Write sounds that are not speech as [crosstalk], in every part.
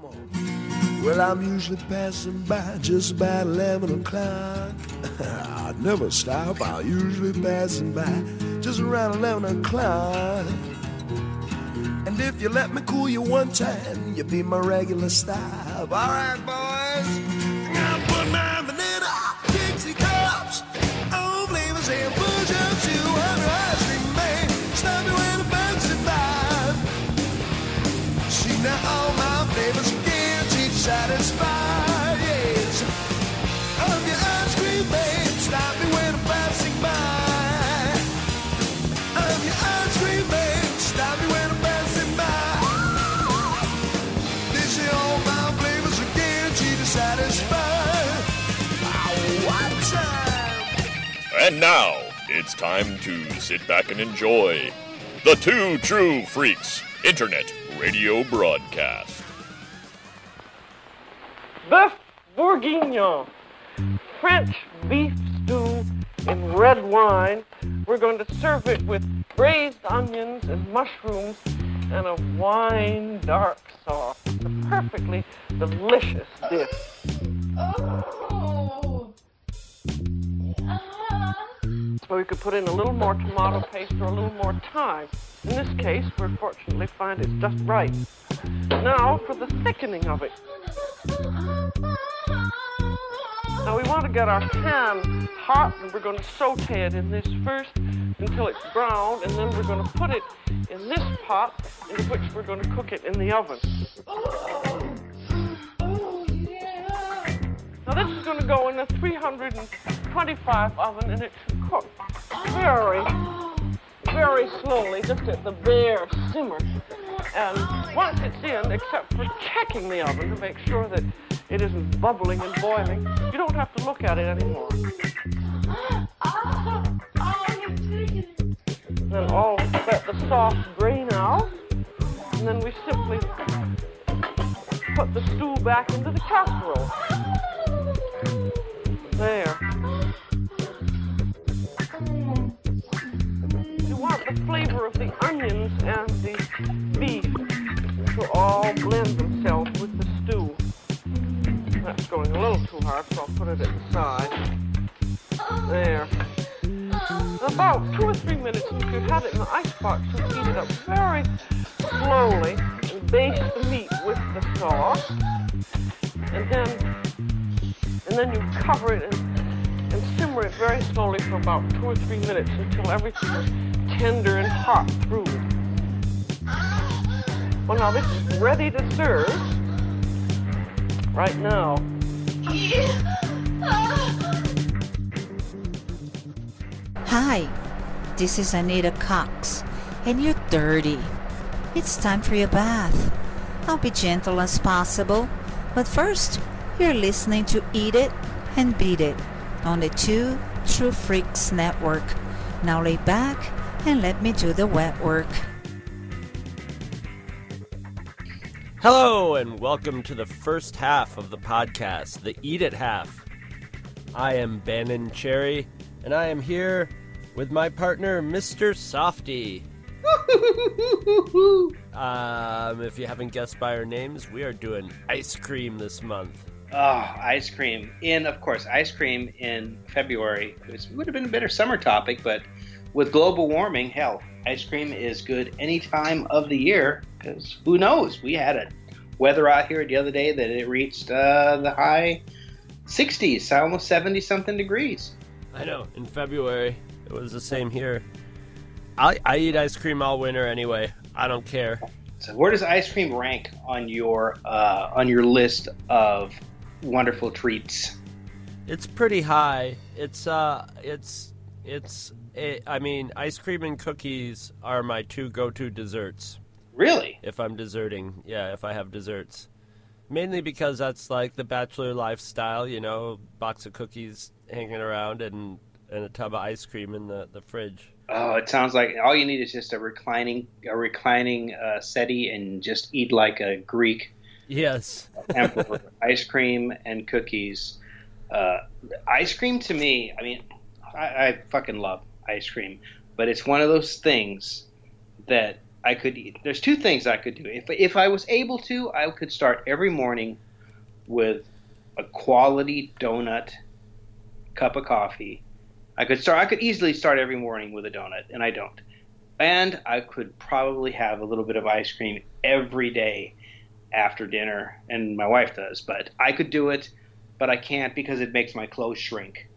Come on. Well, I'm usually passing by just about 11 o'clock. [laughs] I never stop, I'm usually passing by just around 11 o'clock. And if you let me cool you one time, you'll be my regular stop. All right, boys. And now it's time to sit back and enjoy the Two True Freaks Internet Radio Broadcast. Bœuf bourguignon, French beef stew in red wine. We're going to serve it with braised onions and mushrooms and a wine dark sauce. It's a perfectly delicious dish. Oh. Oh. Or we could put in a little more tomato paste or a little more thyme. In this case, we fortunately find it's just right. Now for the thickening of it. Now we want to get our pan hot and we're going to saute it in this first until it's brown and then we're going to put it in this pot in which we're going to cook it in the oven. Now this is going to go in a 325 oven and it should cook very, very slowly, just at the bare simmer. And once it's in, except for checking the oven to make sure that it isn't bubbling and boiling, you don't have to look at it anymore. Then all let the sauce drain out, and then we simply put the stew back into the casserole. There. You want the flavor of the onions and the beef to all blend themselves with the stew. That's going a little too hard, so I'll put it at the side. There. About two or three minutes, if you have it in the ice box, just heat it up very slowly and baste the meat with the sauce. And then and then you cover it and, and simmer it very slowly for about two or three minutes until everything is tender and hot through. Well, now this is ready to serve right now. Hi, this is Anita Cox, and you're dirty. It's time for your bath. I'll be gentle as possible, but first, you're listening to Eat It and Beat It on the Two True Freaks Network. Now lay back and let me do the wet work. Hello, and welcome to the first half of the podcast, the Eat It half. I am Bannon Cherry, and I am here with my partner, Mr. Softy. [laughs] um, if you haven't guessed by our names, we are doing ice cream this month. Oh, ice cream. In, of course, ice cream in February it would have been a better summer topic, but with global warming, hell, ice cream is good any time of the year because who knows? We had a weather out here the other day that it reached uh, the high 60s, almost 70 something degrees. I know, in February, it was the same here. I, I eat ice cream all winter anyway. I don't care. So, where does ice cream rank on your uh, on your list of wonderful treats? It's pretty high. It's uh, it's it's. It, I mean, ice cream and cookies are my two go-to desserts. Really? If I'm deserting, yeah, if I have desserts, mainly because that's like the bachelor lifestyle. You know, box of cookies hanging around and and a tub of ice cream in the the fridge. Oh, it sounds like all you need is just a reclining a reclining uh, settee and just eat like a Greek Yes. emperor. ice cream and cookies. Uh, ice cream to me, I mean, I, I fucking love ice cream, but it's one of those things that I could eat. There's two things I could do. If if I was able to, I could start every morning with a quality donut, cup of coffee. I could start. I could easily start every morning with a donut, and I don't. And I could probably have a little bit of ice cream every day after dinner, and my wife does. But I could do it, but I can't because it makes my clothes shrink.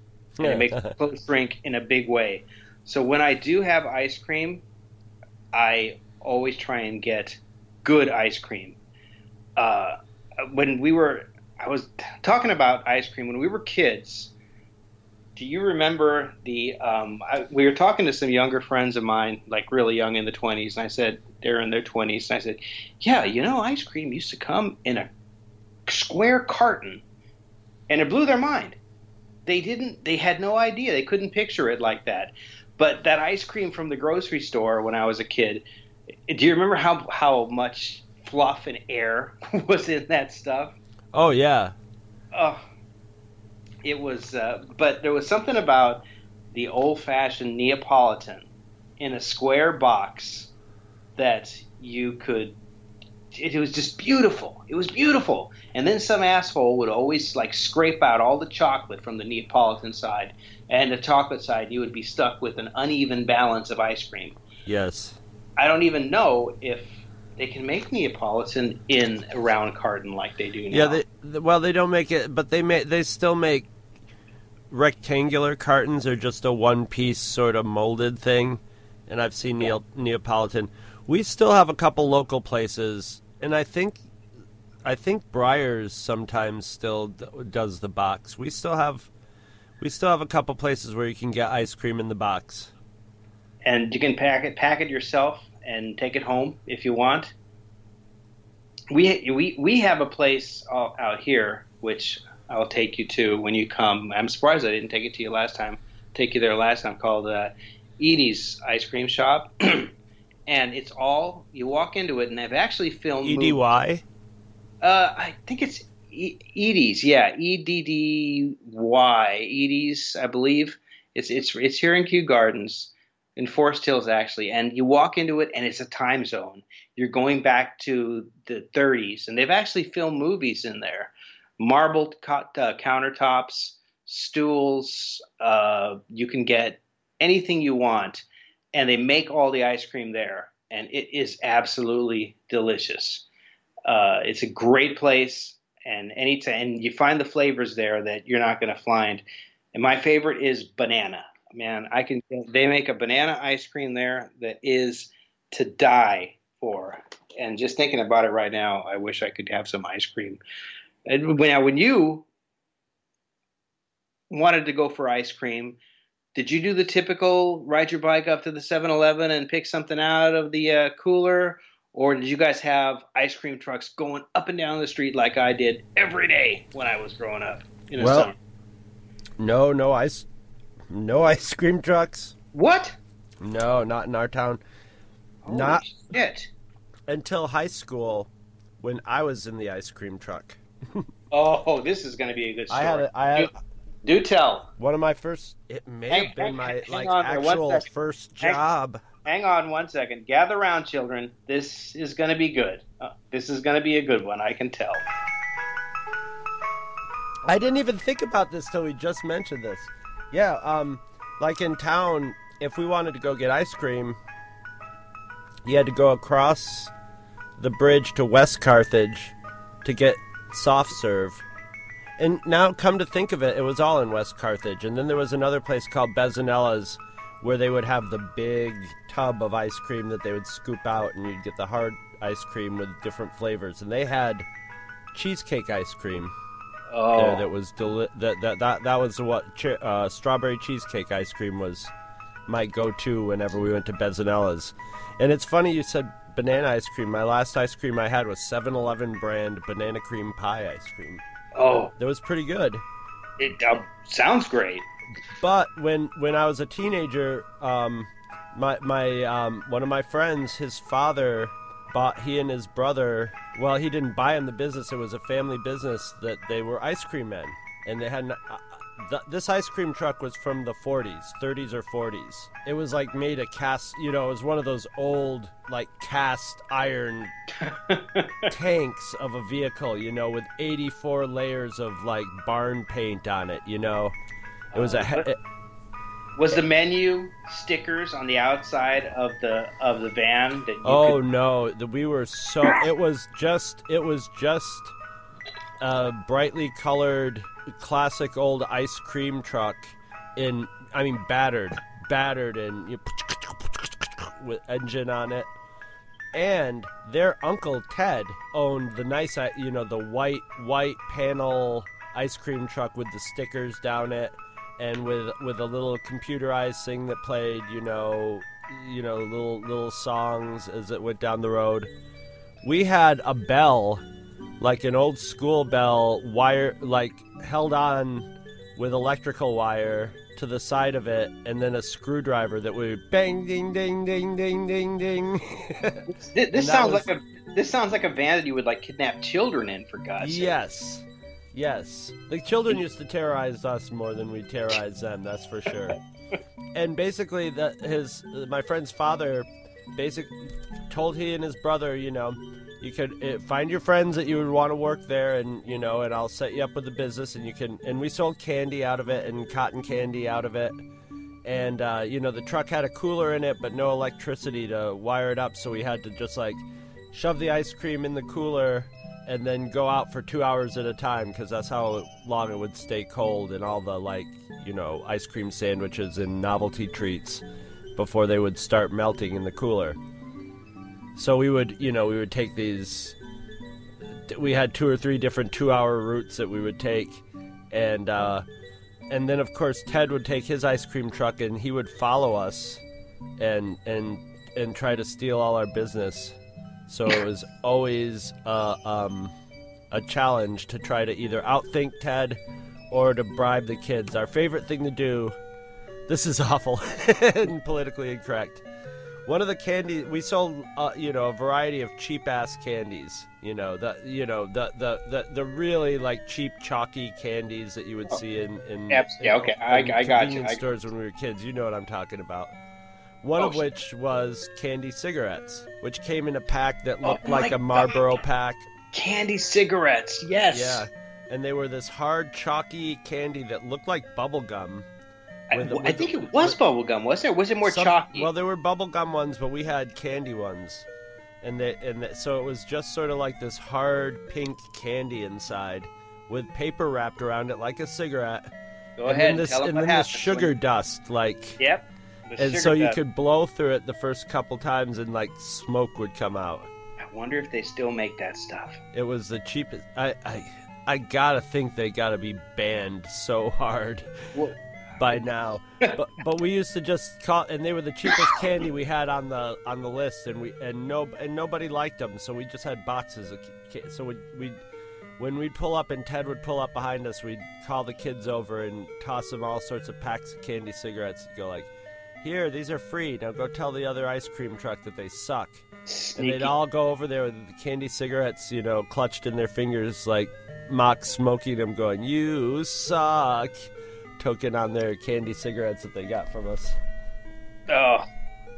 And it makes my clothes shrink in a big way. So when I do have ice cream, I always try and get good ice cream. Uh, when we were, I was talking about ice cream when we were kids. Do you remember the? Um, I, we were talking to some younger friends of mine, like really young in the twenties, and I said they're in their twenties, and I said, "Yeah, you know, ice cream used to come in a square carton," and it blew their mind. They didn't. They had no idea. They couldn't picture it like that. But that ice cream from the grocery store when I was a kid, do you remember how how much fluff and air [laughs] was in that stuff? Oh yeah. Oh, it was. Uh, but there was something about the old-fashioned Neapolitan in a square box that you could. It, it was just beautiful. It was beautiful. And then some asshole would always like scrape out all the chocolate from the Neapolitan side, and the chocolate side you would be stuck with an uneven balance of ice cream. Yes. I don't even know if they can make Neapolitan in a round carton like they do now. Yeah. They, well, they don't make it, but they make they still make rectangular cartons or just a one piece sort of molded thing. And I've seen Neo- Neapolitan. We still have a couple local places, and I think I think Breyers sometimes still d- does the box. We still have we still have a couple places where you can get ice cream in the box. and you can pack it pack it yourself and take it home if you want. We we we have a place out out here which I'll take you to when you come. I'm surprised I didn't take it to you last time. Take you there last time called uh, Edie's Ice Cream Shop, [clears throat] and it's all you walk into it and they've actually filmed. E. EDY. Uh, I think it's e- Edie's. Yeah, E D D Y. Edie's, I believe. It's it's it's here in Kew Gardens, in Forest Hills actually. And you walk into it, and it's a time zone. You're going back to the 30s, and they've actually filmed movies in there. Marble co- uh, countertops, stools. Uh, you can get anything you want, and they make all the ice cream there, and it is absolutely delicious. Uh, it's a great place, and anytime and you find the flavors there that you're not going to find. And my favorite is banana. Man, I can. They make a banana ice cream there that is to die for. And just thinking about it right now, I wish I could have some ice cream. And when when you wanted to go for ice cream, did you do the typical ride your bike up to the 7-Eleven and pick something out of the uh, cooler? Or did you guys have ice cream trucks going up and down the street like I did every day when I was growing up Well- summer? No, no ice, no [laughs] ice cream trucks. What? No, not in our town. Holy Not shit. until high school, when I was in the ice cream truck. [laughs] Oh, this is going to be a good story. I had, a, I had do, do tell. one of my first. It may Hang- have been hang- my hang like on actual first job. Hang on one second. Gather round, children. This is going to be good. Uh, this is going to be a good one. I can tell. I didn't even think about this till we just mentioned this. Yeah, um, like in town, if we wanted to go get ice cream, you had to go across the bridge to West Carthage to get soft serve. And now, come to think of it, it was all in West Carthage. And then there was another place called Bezanella's where they would have the big tub of ice cream that they would scoop out, and you'd get the hard ice cream with different flavors. And they had cheesecake ice cream Oh, there that was deli- that, that that that was what che- uh, strawberry cheesecake ice cream was my go-to whenever we went to Bezanella's. And it's funny you said banana ice cream. My last ice cream I had was 7-Eleven brand banana cream pie ice cream. oh, That was pretty good. it uh, sounds great. But when when I was a teenager, um, my my um, one of my friends, his father bought he and his brother. Well, he didn't buy him the business; it was a family business that they were ice cream men, and they had an, uh, th- this ice cream truck was from the 40s, 30s or 40s. It was like made of cast, you know, it was one of those old like cast iron [laughs] tanks of a vehicle, you know, with 84 layers of like barn paint on it, you know. It was a he- it, Was the menu stickers on the outside of the of the van that you Oh could no, the, we were so it was just it was just a brightly colored classic old ice cream truck in I mean battered, battered and you with engine on it. And their uncle Ted owned the nice, uh, you know, the white white panel ice cream truck with the stickers down it, and with with a little computerized thing that played, you know, you know, little little songs as it went down the road. We had a bell, like an old school bell, wire like held on with electrical wire to the side of it, and then a screwdriver that would bang, ding, ding, ding, ding, ding, ding. [laughs] This, this sounds was- like a this sounds like a van that you would like kidnap children in for God's sake. yes, yes. The children used to terrorize us more than we terrorized them. That's for sure. [laughs] and basically, that his my friend's father, basic, told he and his brother, you know, you could uh, find your friends that you would want to work there, and you know, and I'll set you up with the business, and you can. And we sold candy out of it and cotton candy out of it. And uh, you know, the truck had a cooler in it, but no electricity to wire it up, so we had to just like shove the ice cream in the cooler and then go out for two hours at a time because that's how long it would stay cold and all the like you know ice cream sandwiches and novelty treats before they would start melting in the cooler so we would you know we would take these we had two or three different two hour routes that we would take and uh and then of course ted would take his ice cream truck and he would follow us and and and try to steal all our business so it was always uh, um, a challenge to try to either outthink Ted or to bribe the kids. Our favorite thing to do. This is [laughs] awful and politically incorrect. One of the candy we sold, uh, you know, a variety of cheap ass candies. You know, the you know the, the the the really like cheap chalky candies that you would see in in yeah, okay, I- in I got you, I- stores when we were kids. You know what I'm talking about. One Oh, of which was candy cigarettes, which came in a pack that Oh looked like a Marlboro God. pack. Candy cigarettes, yes. Yeah. And they were this hard, chalky candy that looked like bubble gum. I, With I think the- it was bubble gum, wasn't it? Was it more Some- chalky? Well, there were bubble gum ones, but we had candy ones. And they and they, so it was just sort of like this hard pink candy inside with paper wrapped around it like a cigarette. Go and ahead, then this and then this sugar dust like Yep. and so you could blow through it the first couple times and like smoke would come out. I wonder if they still make that stuff. It was the cheapest. I I, I gotta think they gotta be banned so hard Well- by now. but but we used to just call, and they were the cheapest candy we had on the on the list, and we and no and nobody liked them, so we just had boxes of. So we we. When we'd pull up and Ted would pull up behind us, we'd call the kids over and toss them all sorts of packs of candy cigarettes and go like, "Here, these are free. Now go tell the other ice cream truck that they suck." And they'd all go over there with the candy cigarettes, you know, clutched in their fingers, like mock smoking them, going, You suck. Token on their candy cigarettes that they got from us. Oh,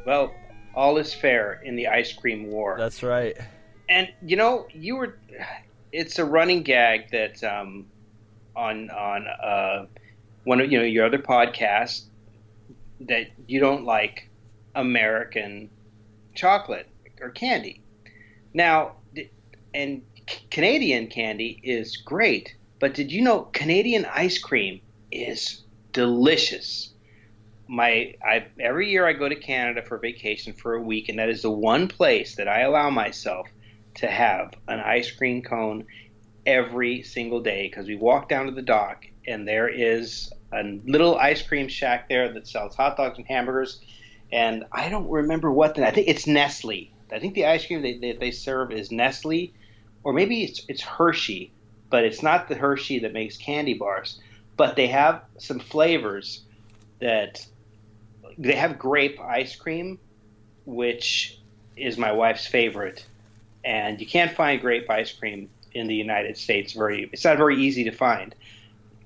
well, all is fair in the ice cream war. That's right. and you know, you were. It's a running gag that um, on on uh, one of you know your other podcasts that you don't like American chocolate or candy. Now, and Canadian candy is great, but did you know Canadian ice cream is delicious? My I every year I go to Canada for vacation for a week, and that is the one place that I allow myself to have an ice cream cone every single day because we walk down to the dock and there is a little ice cream shack there that sells hot dogs and hamburgers and I don't remember what the I think it's Nestle. I think the ice cream they, they, they serve is Nestle or maybe it's it's Hershey, but it's not the Hershey that makes candy bars. But they have some flavors that they have grape ice cream, which is my wife's favorite and you can't find grape ice cream in the United States. Very, it's not very easy to find.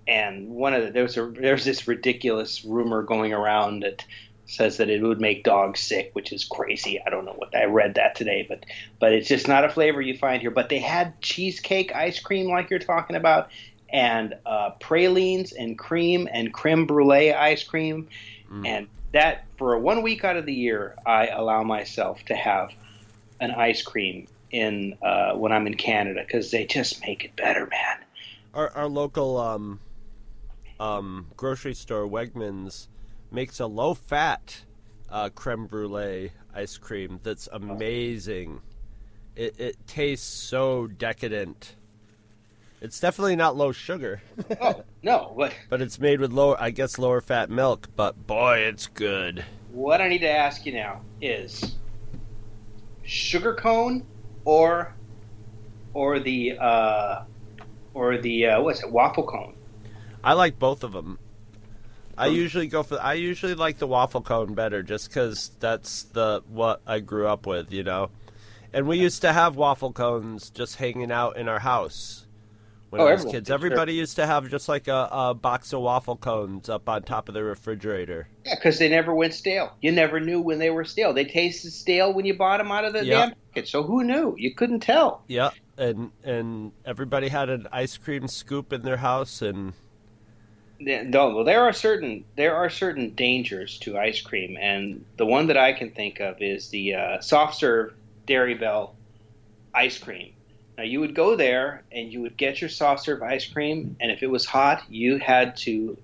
and one of the, there's a there's this ridiculous rumor going around that says that it would make dogs sick, which is crazy. I don't know what I read that today, but but it's just not a flavor you find here. But they had cheesecake ice cream like you're talking about, and uh, pralines and cream and creme brulee ice cream, and that for one week out of the year, I allow myself to have an ice cream in uh, when I'm in Canada because they just make it better, man. Our our local um um grocery store Wegmans makes a low fat uh, creme brulee ice cream that's amazing. It it tastes so decadent. It's definitely not low sugar, Oh no, what but it's made with lower I guess lower fat milk, but boy, it's good. what I need to ask you now is sugar cone or or the uh, or the uh, what's it waffle cone? I like both of them. I usually go for. I usually like the waffle cone better, just because that's the what I grew up with, you know. And we used to have waffle cones just hanging out in our house when Oh, I was everyone kids. did, sure. Everybody used to have just like a, a box of waffle cones up on top of the refrigerator. Yeah, because they never went stale. You never knew when they were stale. They tasted stale when you bought them out of the Yeah. damn packet. So who knew? You couldn't tell. Yeah, and and everybody had an ice cream scoop in their house, and Yeah, No, well, there are certain there are certain dangers to ice cream, and the one that I can think of is the uh, soft serve Dairy Bell ice cream. Now you would go there and you would get your soft serve ice cream, and if it was hot, you had to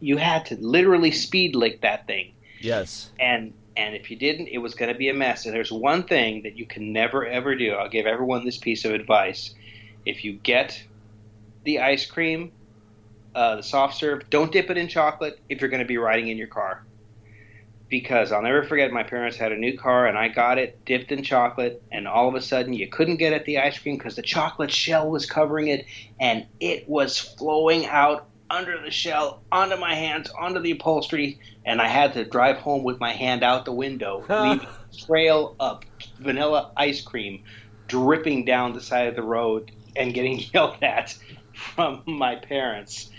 you had to literally speed lick that thing, yes, and and if you didn't, it was going to be a mess. And there's one thing that you can never ever do. I'll give everyone this piece of advice: if you get the ice cream uh, the soft serve. Don't dip it in chocolate if you're going to be riding in your car. Because I'll never forget, my parents had a new car and I got it dipped in chocolate, and all of a sudden you couldn't get at the ice cream because the chocolate shell was covering it, and it was flowing out under the shell, onto my hands, onto the upholstery, and I had to drive home with my hand out the window, [laughs] leaving a trail of vanilla ice cream dripping down the side of the road and getting [laughs] yelled at from my parents.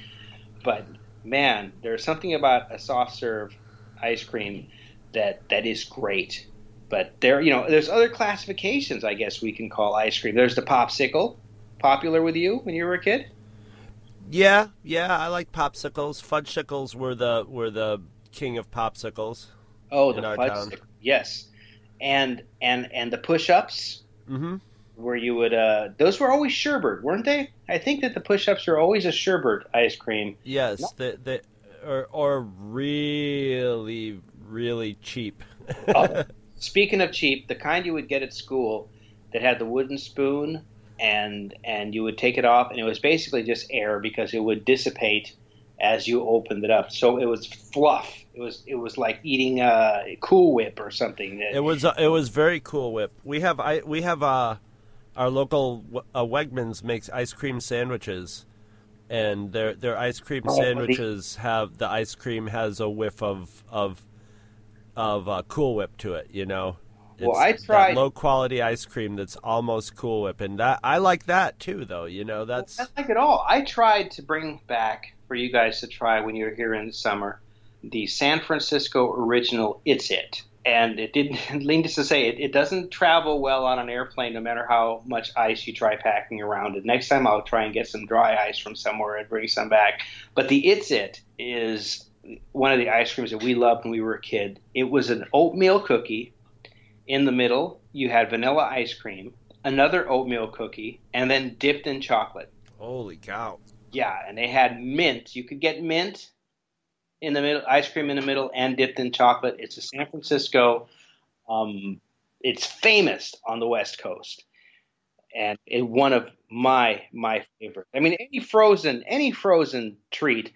But man, there's something about a soft serve ice cream that that is great. But there, you know, there's other classifications. I guess we can call ice cream. There's the popsicle, popular with you when you were a kid. yeah, yeah. I like popsicles. Fudgesicles were the were the king of popsicles. Oh, the fudge Yes, and and and the push-ups Mm-hmm. where you would. Uh, those were always sherbet, weren't they? I think that the push-ups are always a sherbet ice cream. Yes, No. they, they or or really really cheap. [laughs] Oh, [laughs] speaking of cheap, the kind you would get at school that had the wooden spoon and and you would take it off and it was basically just air because it would dissipate as you opened it up. So it was fluff. It was it was like eating a Cool Whip or something. It was uh, it was very cool. Whip. We have I we have uh our local uh, Wegmans makes ice cream sandwiches, and their their ice cream Oh, sandwiches have the ice cream has a whiff of of of uh, Cool Whip to it. You know. Well, I tried- low quality ice cream that's almost Cool Whip, and that I like that too. Though you know that's I like it all. I tried to bring back for you guys to try when you're here in the summer the San Francisco original It's It. And it didn't, [laughs] needless to say, it, it doesn't travel well on an airplane no matter how much ice you try packing around it. Next time I'll try and get some dry ice from somewhere and bring some back. But the It's It is one of the ice creams that we loved when we were a kid. It was an oatmeal cookie. In the middle, you had vanilla ice cream, another oatmeal cookie, and then dipped in chocolate. holy cow. Yeah, and they had mint. You could get mint in the middle, ice cream in the middle, and dipped in chocolate. It's a San Francisco. Um, it's famous on the West Coast, and it one of my my favorite. I mean, any frozen any frozen treat.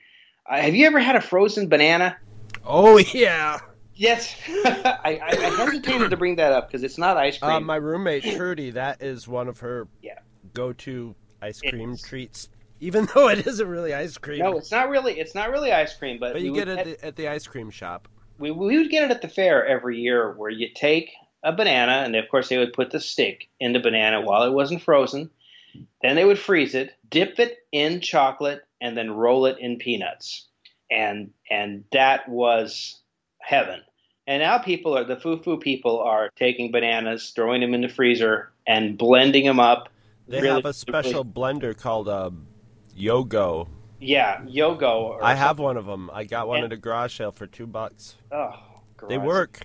Uh, have you ever had a frozen banana? Oh yeah. Yes, [laughs] I, I, hesitated to bring that up because it's not ice cream. Uh, my roommate Trudy, that is one of her Yeah. go-to ice cream treats. Even [laughs] though it isn't really ice cream, no, it's not really. It's not really ice cream, but, but you get it at the, at the ice cream shop. we, we would get it at the fair every year where you take a banana and of course they would put the stick in the banana while it wasn't frozen Then they would freeze it, dip it in chocolate, and then roll it in peanuts. And and that was heaven. And now people are the foo-foo people are taking bananas, throwing them in the freezer, and blending them up. They really- have a special blender called uh, Yogo. Yeah, Yogo. Or I have one of them. I got one And- at a garage sale for two bucks. Oh, They work.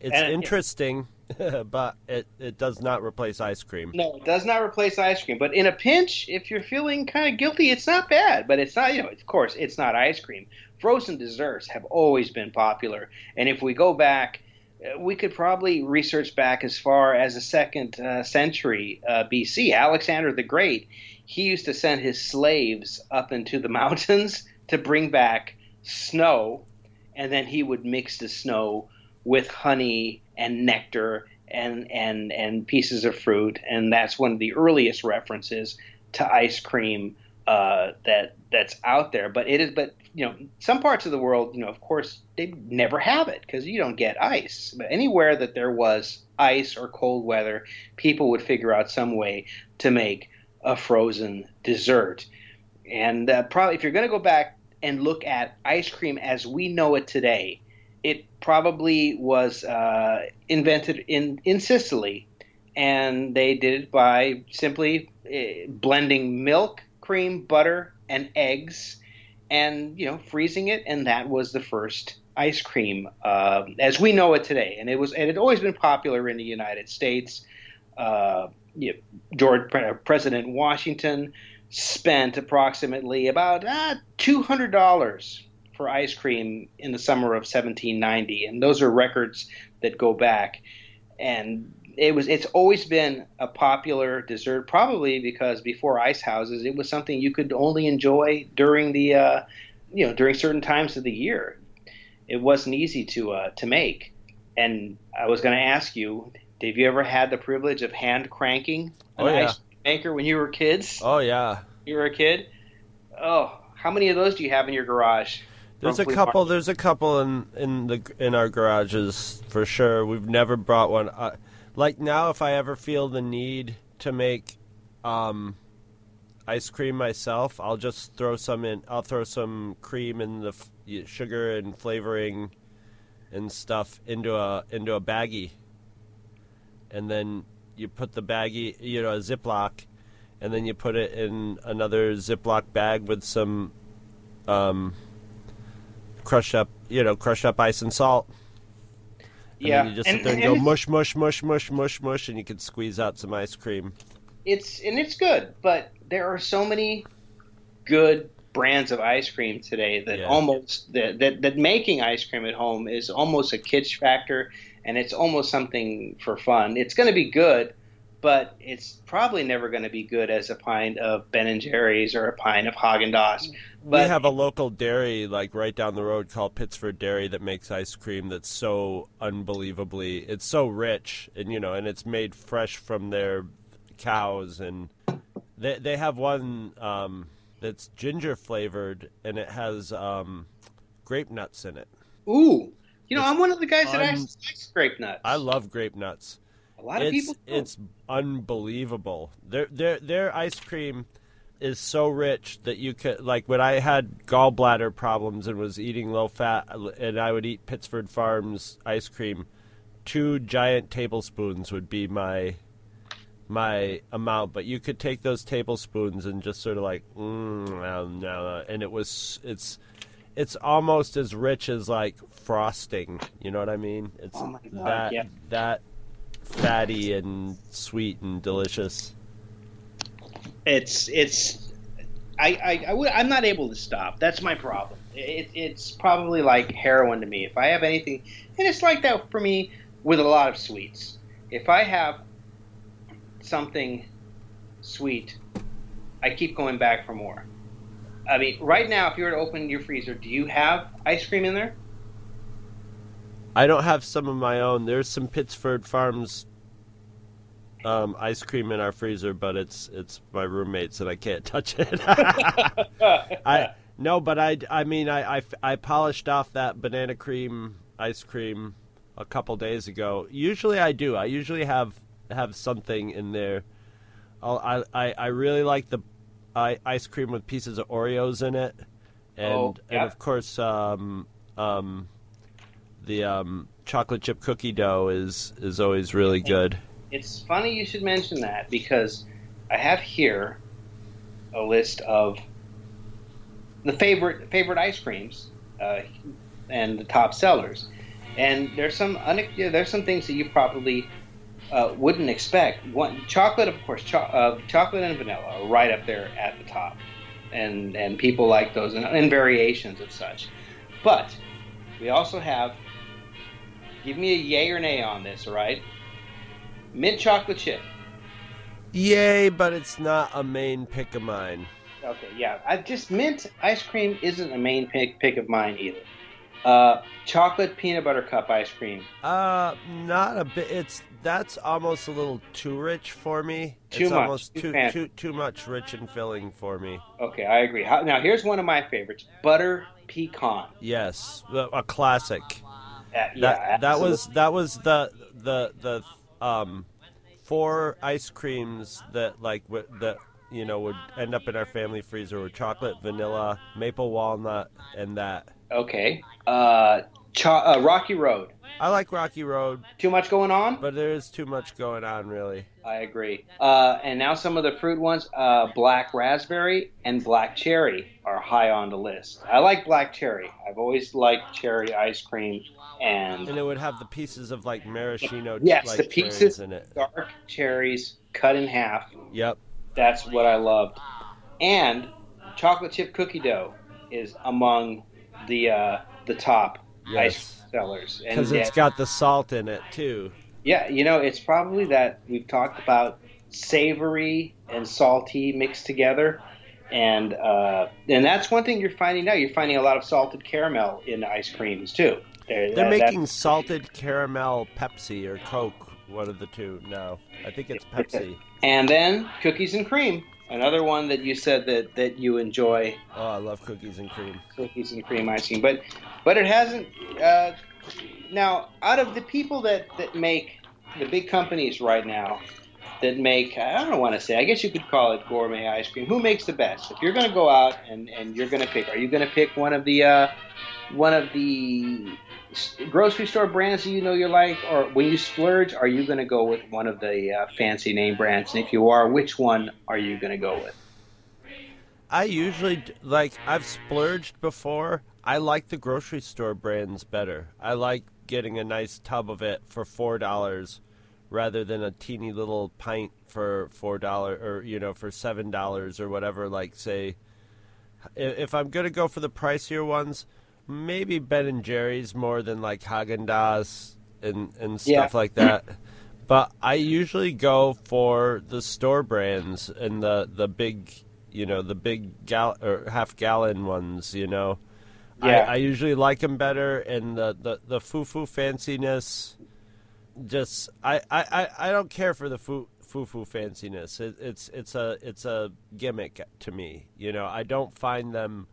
It's And- interesting, [laughs] but it, it does not replace ice cream. No, it does not replace ice cream. But in a pinch, if you're feeling kind of guilty, it's not bad. But it's not, you know, of course, it's not ice cream. Frozen desserts have always been popular. And if we go back, uh, we could probably research back as far as the second uh, century uh, BC. Alexander the Great, he used to send his slaves up into the [laughs] mountains to bring back snow, and then he would mix the snow with honey and nectar and and and pieces of fruit, and that's one of the earliest references to ice cream uh, that that's out there. But it is, but you know, some parts of the world, you know, of course, they never have it because you don't get ice. But anywhere that there was ice or cold weather, people would figure out some way to make a frozen dessert. And uh, probably, if you're going to go back and look at ice cream as we know it today, it probably was uh, invented in, in Sicily, and they did it by simply uh, blending milk, cream, butter, and eggs, and you know freezing it, and that was the first ice cream uh, as we know it today. And it was, and it had always been popular in the United States. Uh, you know, George President Washington spent approximately about uh, two hundred dollars for ice cream in the summer of 1790, and those are records that go back. And it was it's always been a popular dessert, probably because before ice houses, it was something you could only enjoy during the uh, you know during certain times of the year. It wasn't easy to uh, to make. And I was going to ask you, have you ever had the privilege of hand cranking an Oh, yeah. ice maker when you were kids? Oh yeah, You were a kid. Oh, how many of those do you have in your garage? there's a couple. Farm? There's a couple in in the in our garages for sure. We've never brought one. Uh, like now, if I ever feel the need to make um, ice cream myself, I'll just throw some in. I'll throw some cream and the f- sugar and flavoring and stuff into a into a baggie, and then you put the baggie, you know, a Ziploc, and then you put it in another Ziploc bag with some um, crushed up, you know, crushed up ice and salt. And yeah, you just and, sit there and, and go mush, mush, mush, mush, mush, mush, and you can squeeze out some ice cream. it's and it's good, but there are so many good brands of ice cream today that Yeah. almost that, that that making ice cream at home is almost a kitsch factor, and it's almost something for fun. It's going to be good, but it's probably never going to be good as a pint of Ben and Jerry's or a pint of Haagen Dazs. we have a local dairy like right down the road called Pittsford Dairy that makes ice cream that's so unbelievably it's so rich and you know and it's made fresh from their cows and they they have one um, that's ginger flavored and it has um, grape nuts in it. ooh, you know, It's I'm one of the guys that un- actually likes grape nuts. I love grape nuts. a lot of it's people. don't. it's unbelievable. Their their their ice cream is so rich that you could like when I had gallbladder problems and was eating low fat and I would eat Pittsford Farms ice cream, two giant tablespoons would be my my amount, but you could take those tablespoons and just sort of like mm, no, no, and it was it's it's almost as rich as like frosting. You know what I mean? It's Oh my God, that yeah. that fatty and sweet and delicious. it's it's I, I, I w- I'm not able to stop. That's my problem. It, it's probably like heroin to me. If I have anything, and it's like that for me with a lot of sweets. If I have something sweet, I keep going back for more. I mean, right now, if you were to open your freezer, do you have ice cream in there? I don't have some of my own. There's some Pittsford Farms um, ice cream in our freezer, but it's it's my roommate's and I can't [laughs] touch it. [laughs] I no, but I, I mean I, I, I polished off that banana cream ice cream a couple days ago. Usually I do. I usually have have something in there. I'll- I I I really like the I, ice cream with pieces of Oreos in it, and Oh, and of course um um the um chocolate chip cookie dough is is always really good. It's funny you should mention that because I have here a list of the favorite favorite ice creams uh, and the top sellers, and there's some there's some things that you probably uh, wouldn't expect. One chocolate, of course, cho- uh, chocolate and vanilla are right up there at the top, and and people like those and, and variations of such. But we also have. Give me a yay or nay on this, all right? Mint chocolate chip. Yay! But it's not a main pick of mine. Okay, yeah. I just mint ice cream isn't a main pick pick of mine either. Uh, chocolate peanut butter cup ice cream. Uh, not a bit. It's that's almost a little too rich for me. Too it's much, almost too too too too much rich and filling for me. Okay, I agree. Now here's one of my favorites: butter pecan. Yes, a classic. Uh, yeah, that that was that was the the the um four ice creams that like w- that you know would end up in our family freezer were chocolate, vanilla, maple walnut, and that. okay. Uh, cho- uh, Rocky Road. I like Rocky Road, Too much going on. but there is too much going on really. I agree. Uh, and now some of the fruit ones: uh, black raspberry and black cherry are high on the list. I like black cherry. I've always liked cherry ice cream, and And it would have the pieces of like maraschino Yes, like the pieces- in it. dark cherries cut in half. Yep. That's what I loved. And chocolate chip cookie dough is among the uh, the top ice Yes. sellers. And Because yeah, it's got the salt in it too. yeah, you know, it's probably that we've talked about savory and salty mixed together. And uh, and that's one thing you're finding now. You're finding a lot of salted caramel in ice creams too. They're, They're that- that- making salted caramel Pepsi or Coke, one of the two No, I think it's [laughs] Pepsi. and then cookies and cream, another one that you said that, that you enjoy Oh, I love cookies and cream. cookies and cream icing, but but it hasn't. Uh, now, out of the people that that make the big companies right now that make, I don't want to say, I guess you could call it gourmet ice cream. Who makes the best? If you're going to go out and and you're going to pick, are you going to pick one of the uh, one of the grocery store brands that you know you like, or when you splurge, are you going to go with one of the uh, fancy name brands? And if you are, which one are you going to go with? I usually like I've splurged before. I like the grocery store brands better. I like getting a nice tub of it for four dollars rather than a teeny little pint for four dollar or you know for seven dollars or whatever. Like say, if I'm gonna go for the pricier ones, maybe Ben and Jerry's more than like Haagen Dazs and and Yeah. stuff like that. But I usually go for the store brands and the the big, you know, the big gal or half gallon ones. You know, Yeah. I, I usually like them better, and the the the foo foo fanciness. Just I, I, I, I don't care for the foo foo foo fanciness. It, it's it's a it's a gimmick to me. You know, I don't find them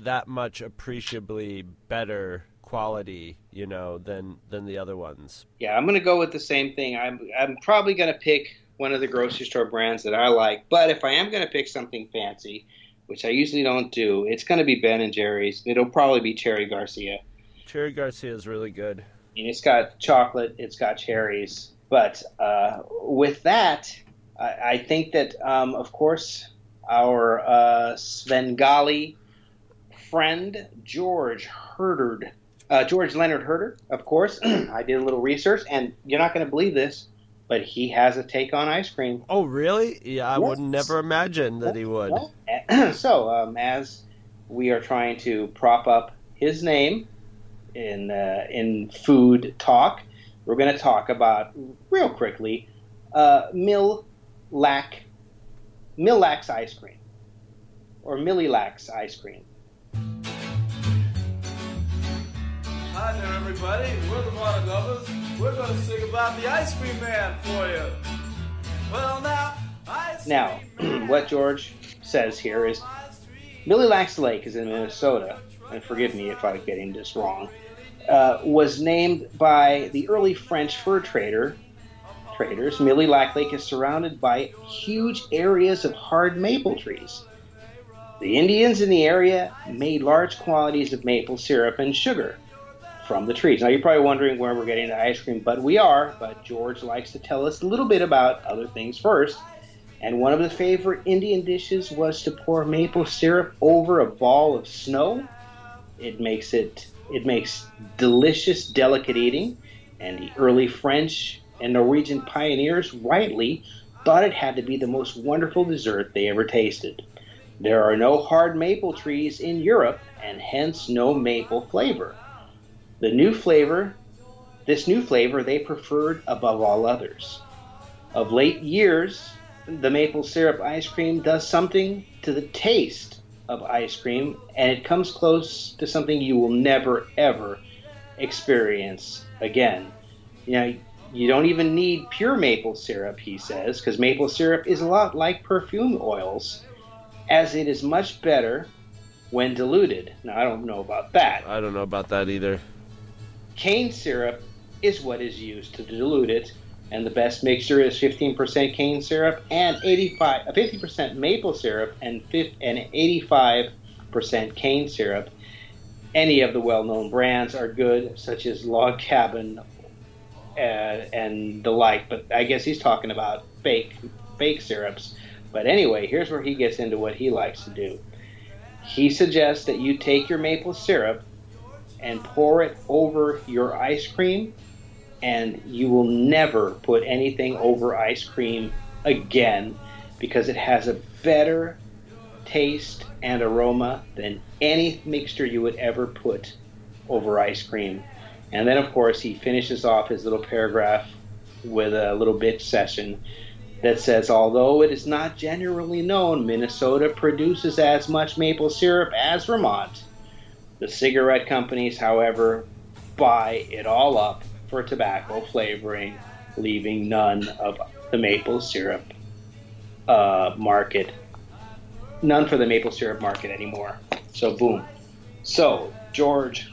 that much appreciably better quality. You know, than than the other ones. Yeah, I'm going to go with the same thing. I'm I'm probably going to pick one of the grocery store brands that I like. But if I am going to pick something fancy, which I usually don't do, it's going to be Ben and Jerry's. It'll probably be Cherry Garcia. Cherry Garcia is really good. I mean, it's got chocolate, it's got cherries. But uh, with that, I, I think that, um, of course, our uh, Svengali friend George Herderd, uh, George Leonard Herter, of course, [clears throat] I did a little research, and you're not going to believe this, but he has a take on ice cream. Oh, really? Yeah, I Yes. would never imagine that he would. [clears throat] so, um, as we are trying to prop up his name in uh, in food talk, we're going to talk about real quickly uh, Mill Lac Mille Lacs ice cream or Millie Lax ice cream. Hi there, everybody. We're the Water Lovers. We're going to sing about the Ice Cream Man for you. Well, now, ice Now, [clears throat] what George says here is Millie Lax Lake is in Minnesota, and forgive me if I'm getting this wrong, uh, was named by the early French fur trader, traders, Mille Lacs Lake is surrounded by huge areas of hard maple trees. The Indians in the area made large quantities of maple syrup and sugar from the trees. Now you're probably wondering where we're getting the ice cream, but we are. But George likes to tell us a little bit about other things first. And one of the favorite Indian dishes was to pour maple syrup over a ball of snow. It makes it it makes delicious, delicate eating. And the early French and Norwegian pioneers rightly thought it had to be the most wonderful dessert they ever tasted. There are no hard maple trees in Europe, and hence no maple flavor. The new flavor, this new flavor, they preferred above all others. Of late years, the maple syrup ice cream does something to the taste of ice cream, and it comes close to something you will never ever experience again. You know, you don't even need pure maple syrup, he says, because maple syrup is a lot like perfume oils as it is much better when diluted. Now, I don't know about that. I don't know about that either. Cane syrup is what is used to dilute it, and the best mixture is 15% cane syrup and 85, 50% uh, maple syrup and, 50, and 85% cane syrup. Any of the well-known brands are good, such as Log Cabin uh, and the like. But I guess he's talking about fake fake syrups. But anyway, here's where he gets into what he likes to do. He suggests that you take your maple syrup and pour it over your ice cream, and you will never put anything over ice cream again because it has a better taste and aroma than any mixture you would ever put over ice cream. And then, of course, he finishes off his little paragraph with a little bitch session that says although it is not generally known Minnesota produces as much maple syrup as Vermont, the cigarette companies, however, buy it all up for tobacco flavoring, leaving none of the maple syrup uh, market, none for the maple syrup market anymore. So, boom. So, George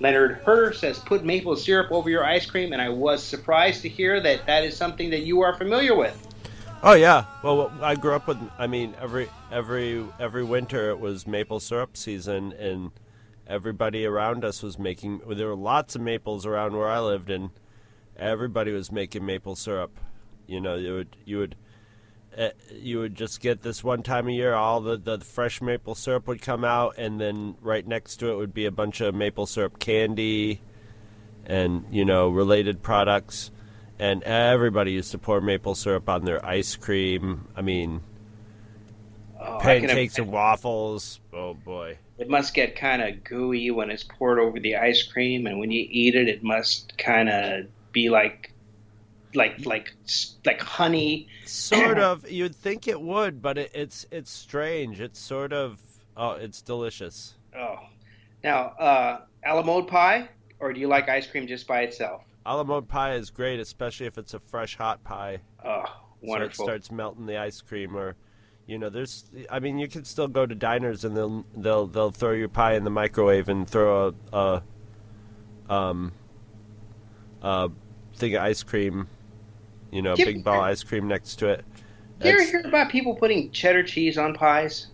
Leonard Herter says, put maple syrup over your ice cream, and I was surprised to hear that that is something that you are familiar with. Oh yeah. Well, I grew up with. I mean, every every every winter it was maple syrup season, and everybody around us was making. There were lots of maples around where I lived, and everybody was making maple syrup. You know, you would you would uh, you would just get this one time a year. All the the fresh maple syrup would come out, and then right next to it would be a bunch of maple syrup candy, and you know related products and everybody used to pour maple syrup on their ice cream. I mean, oh, pancakes I and waffles. Oh boy! It must get kind of gooey when it's poured over the ice cream, and when you eat it, it must kind of be like, like, like, like honey. Sort [clears throat] of. You'd think it would, but it, it's it's strange. It's sort of. Oh, it's delicious. Oh, now uh, a la mode pie, or do you like ice cream just by itself? A la mode pie is great, especially if it's a fresh hot pie. Oh, wonderful! So it starts melting the ice cream, or you know, there's. I mean, you can still go to diners and they'll they'll they'll throw your pie in the microwave and throw a, a um a thing of ice cream, you know, Give big ball ice cream next to it. Do you ever hear about people putting cheddar cheese on pies?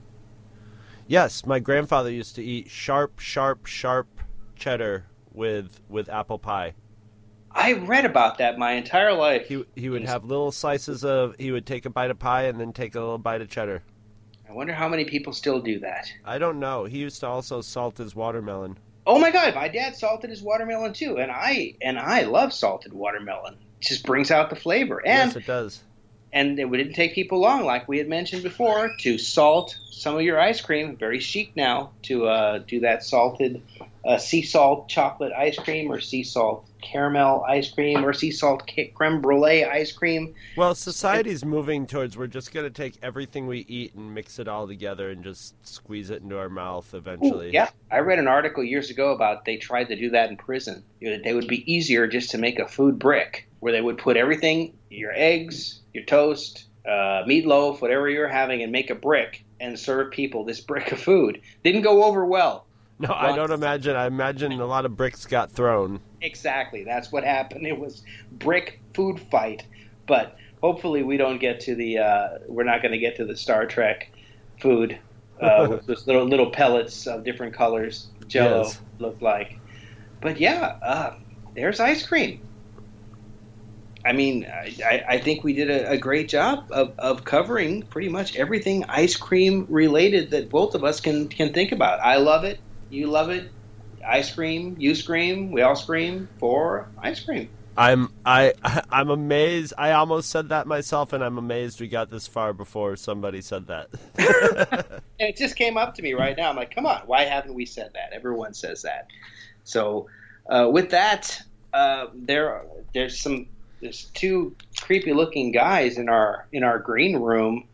Yes, my grandfather used to eat sharp, sharp, sharp cheddar with with apple pie. I read about that my entire life. He he would have little slices of. He would take a bite of pie and then take a little bite of cheddar. I wonder how many people still do that. I don't know. He used to also salt his watermelon. Oh my god, my dad salted his watermelon too, and I and I love salted watermelon. It just brings out the flavor. And yes, it does. And it didn't take people long, like we had mentioned before, to salt some of your ice cream. Very chic now to uh, do that salted uh, sea salt chocolate ice cream or sea salt caramel ice cream or sea salt creme brulee ice cream. Well, society's moving towards we're just going to take everything we eat and mix it all together and just squeeze it into our mouth eventually. Ooh, yeah, I read an article years ago about they tried to do that in prison. You know, they would be easier just to make a food brick where they would put everything, your eggs, your toast, uh, meatloaf, whatever you're having, and make a brick and serve people this brick of food. Didn't go over well. No, I don't imagine. I imagine a lot of bricks got thrown. Exactly. That's what happened. It was brick food fight. but hopefully we don't get to the uh, we're not going to get to the Star Trek food uh, [laughs] with those little little pellets of different colors Jello Yes. look like. But yeah, uh, there's ice cream. I mean, I, I- I think we did a, a great job of, of covering pretty much everything ice cream related that both of us can, can think about. I love it. You love it. I scream. You scream. We all scream for ice cream. I'm I [laughs] I'm amazed. I almost said that myself, and I'm amazed we got this far before somebody said that. [laughs] And it just came up to me right now. I'm like, come on, why haven't we said that? Everyone says that. So, uh, with that, uh, there there's some there's two creepy looking guys in our in our green room,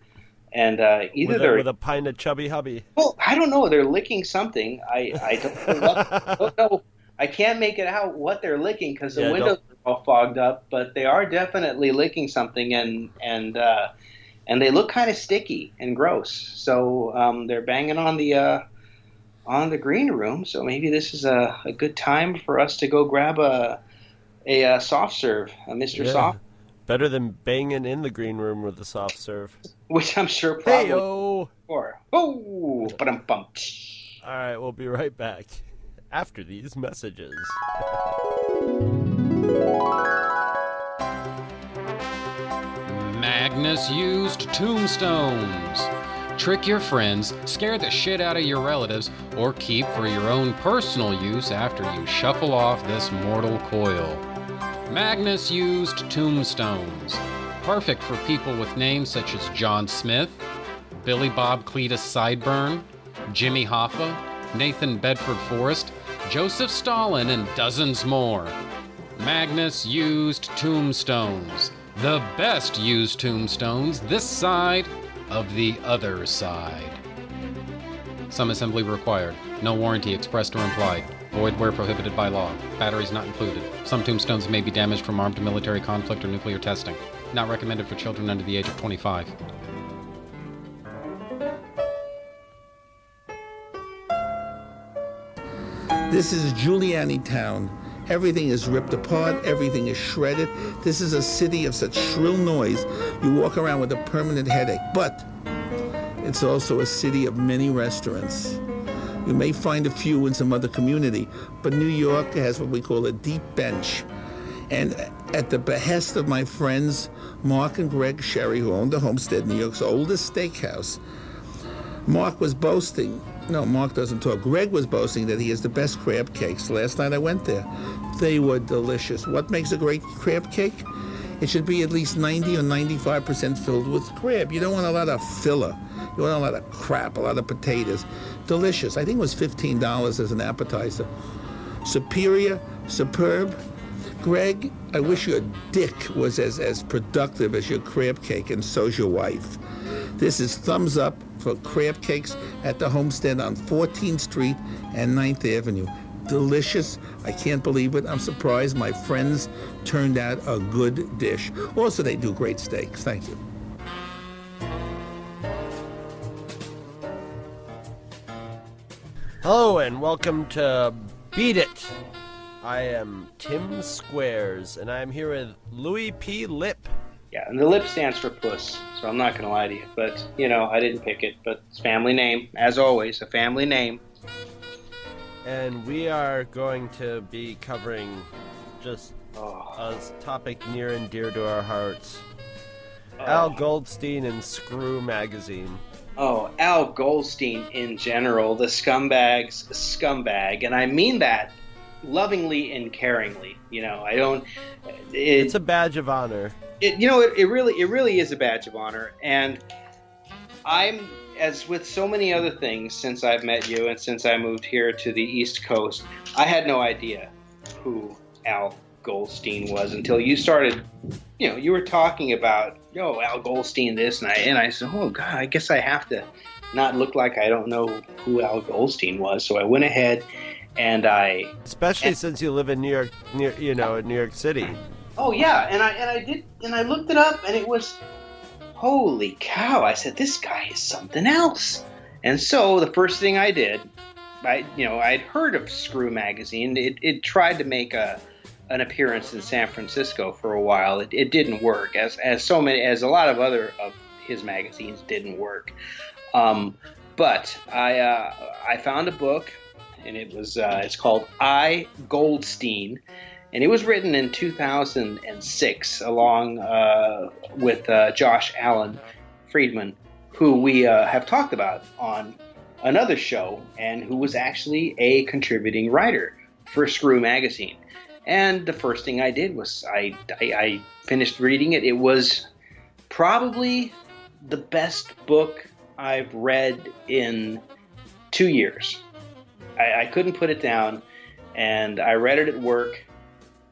and uh, either with, a, they're with a pint of chubby hubby. well, I don't know, they're licking something. I I don't know. [laughs] Don't know. I can't make it out what they're licking because the Yeah, windows are all fogged up, but they are definitely licking something, and and uh, and they look kind of sticky and gross. So um, they're banging on the uh, on the green room. So maybe this is a, a good time for us to go grab a a, uh soft serve, a Mister Yeah. Soft, Better than banging in the green room with a soft serve. which I'm sure probably Hey yo! for. Oh, but I'm bumped. All right, we'll be right back after these messages. Magnus used tombstones. Trick your friends, scare the shit out of your relatives, or keep for your own personal use after you shuffle off this mortal coil. Magnus used tombstones. Perfect for people with names such as John Smith, Billy Bob Cletus Sideburn, Jimmy Hoffa, Nathan Bedford Forrest, Joseph Stalin, and dozens more. Magnus used tombstones. The best used tombstones this side of the other side. Some assembly required. No warranty expressed or implied. Void where prohibited by law. Batteries not included. Some tombstones may be damaged from armed military conflict or nuclear testing. Not recommended for children under the age of 25. This is Giuliani Town. Everything is ripped apart, everything is shredded. This is a city of such shrill noise, you walk around with a permanent headache. But it's also a city of many restaurants. You may find a few in some other community, but New York has what we call a deep bench. And at the behest of my friends Mark and Greg Sherry, who owned the Homestead, New York's oldest steakhouse, Mark was boasting. No, Mark doesn't talk. Greg was boasting that he has the best crab cakes. Last night I went there. They were delicious. What makes a great crab cake? It should be at least 90 or 95% filled with crab. You don't want a lot of filler. You want a lot of crap, a lot of potatoes. Delicious. I think it was $15 as an appetizer. Superior, superb. Greg, I wish your dick was as, as productive as your crab cake, and so's your wife. This is thumbs up for crab cakes at the homestead on 14th Street and 9th Avenue. Delicious. I can't believe it. I'm surprised my friends turned out a good dish. Also, they do great steaks. Thank you. Hello and welcome to Beat It. I am Tim Squares and I'm here with Louis P. Lip. Yeah, and the lip stands for puss, so I'm not going to lie to you. But, you know, I didn't pick it, but it's family name, as always, a family name. And we are going to be covering just Oh, a topic near and dear to our hearts. Oh. Al Goldstein and Screw Magazine. Oh, Al Goldstein in general, the scumbag's scumbag, and I mean that lovingly and caringly. You know, I don't. It, It's a badge of honor. it, you know, it, it really, it really is a badge of honor, and I'm as with so many other things since I've met you and since I moved here to the East Coast, I had no idea who Al Goldstein was until you started. You know, you were talking about, yo, Al Goldstein, this, and I, and I said, oh God, I guess I have to not look like I don't know who Al Goldstein was. So I went ahead and I Especially And- since you live in New York, near, you know, in New York City. Oh yeah, and I and I did and I looked it up and it was holy cow. I said this guy is something else. And so the first thing I did, I you know, I'd heard of Screw magazine. It it tried to make a an appearance in San Francisco for a while. It, it didn't work, as as so many as a lot of other of his magazines didn't work. Um, but I uh, I found a book, and it was uh, it's called I Goldstein, and it was written in 2006 along uh, with uh, Josh Alan Friedman, who we uh, have talked about on another show, and who was actually a contributing writer for Screw Magazine. And the first thing I did was I, I, I finished reading it. It was probably the best book I've read in two years. I, I couldn't put it down, and I read it at work.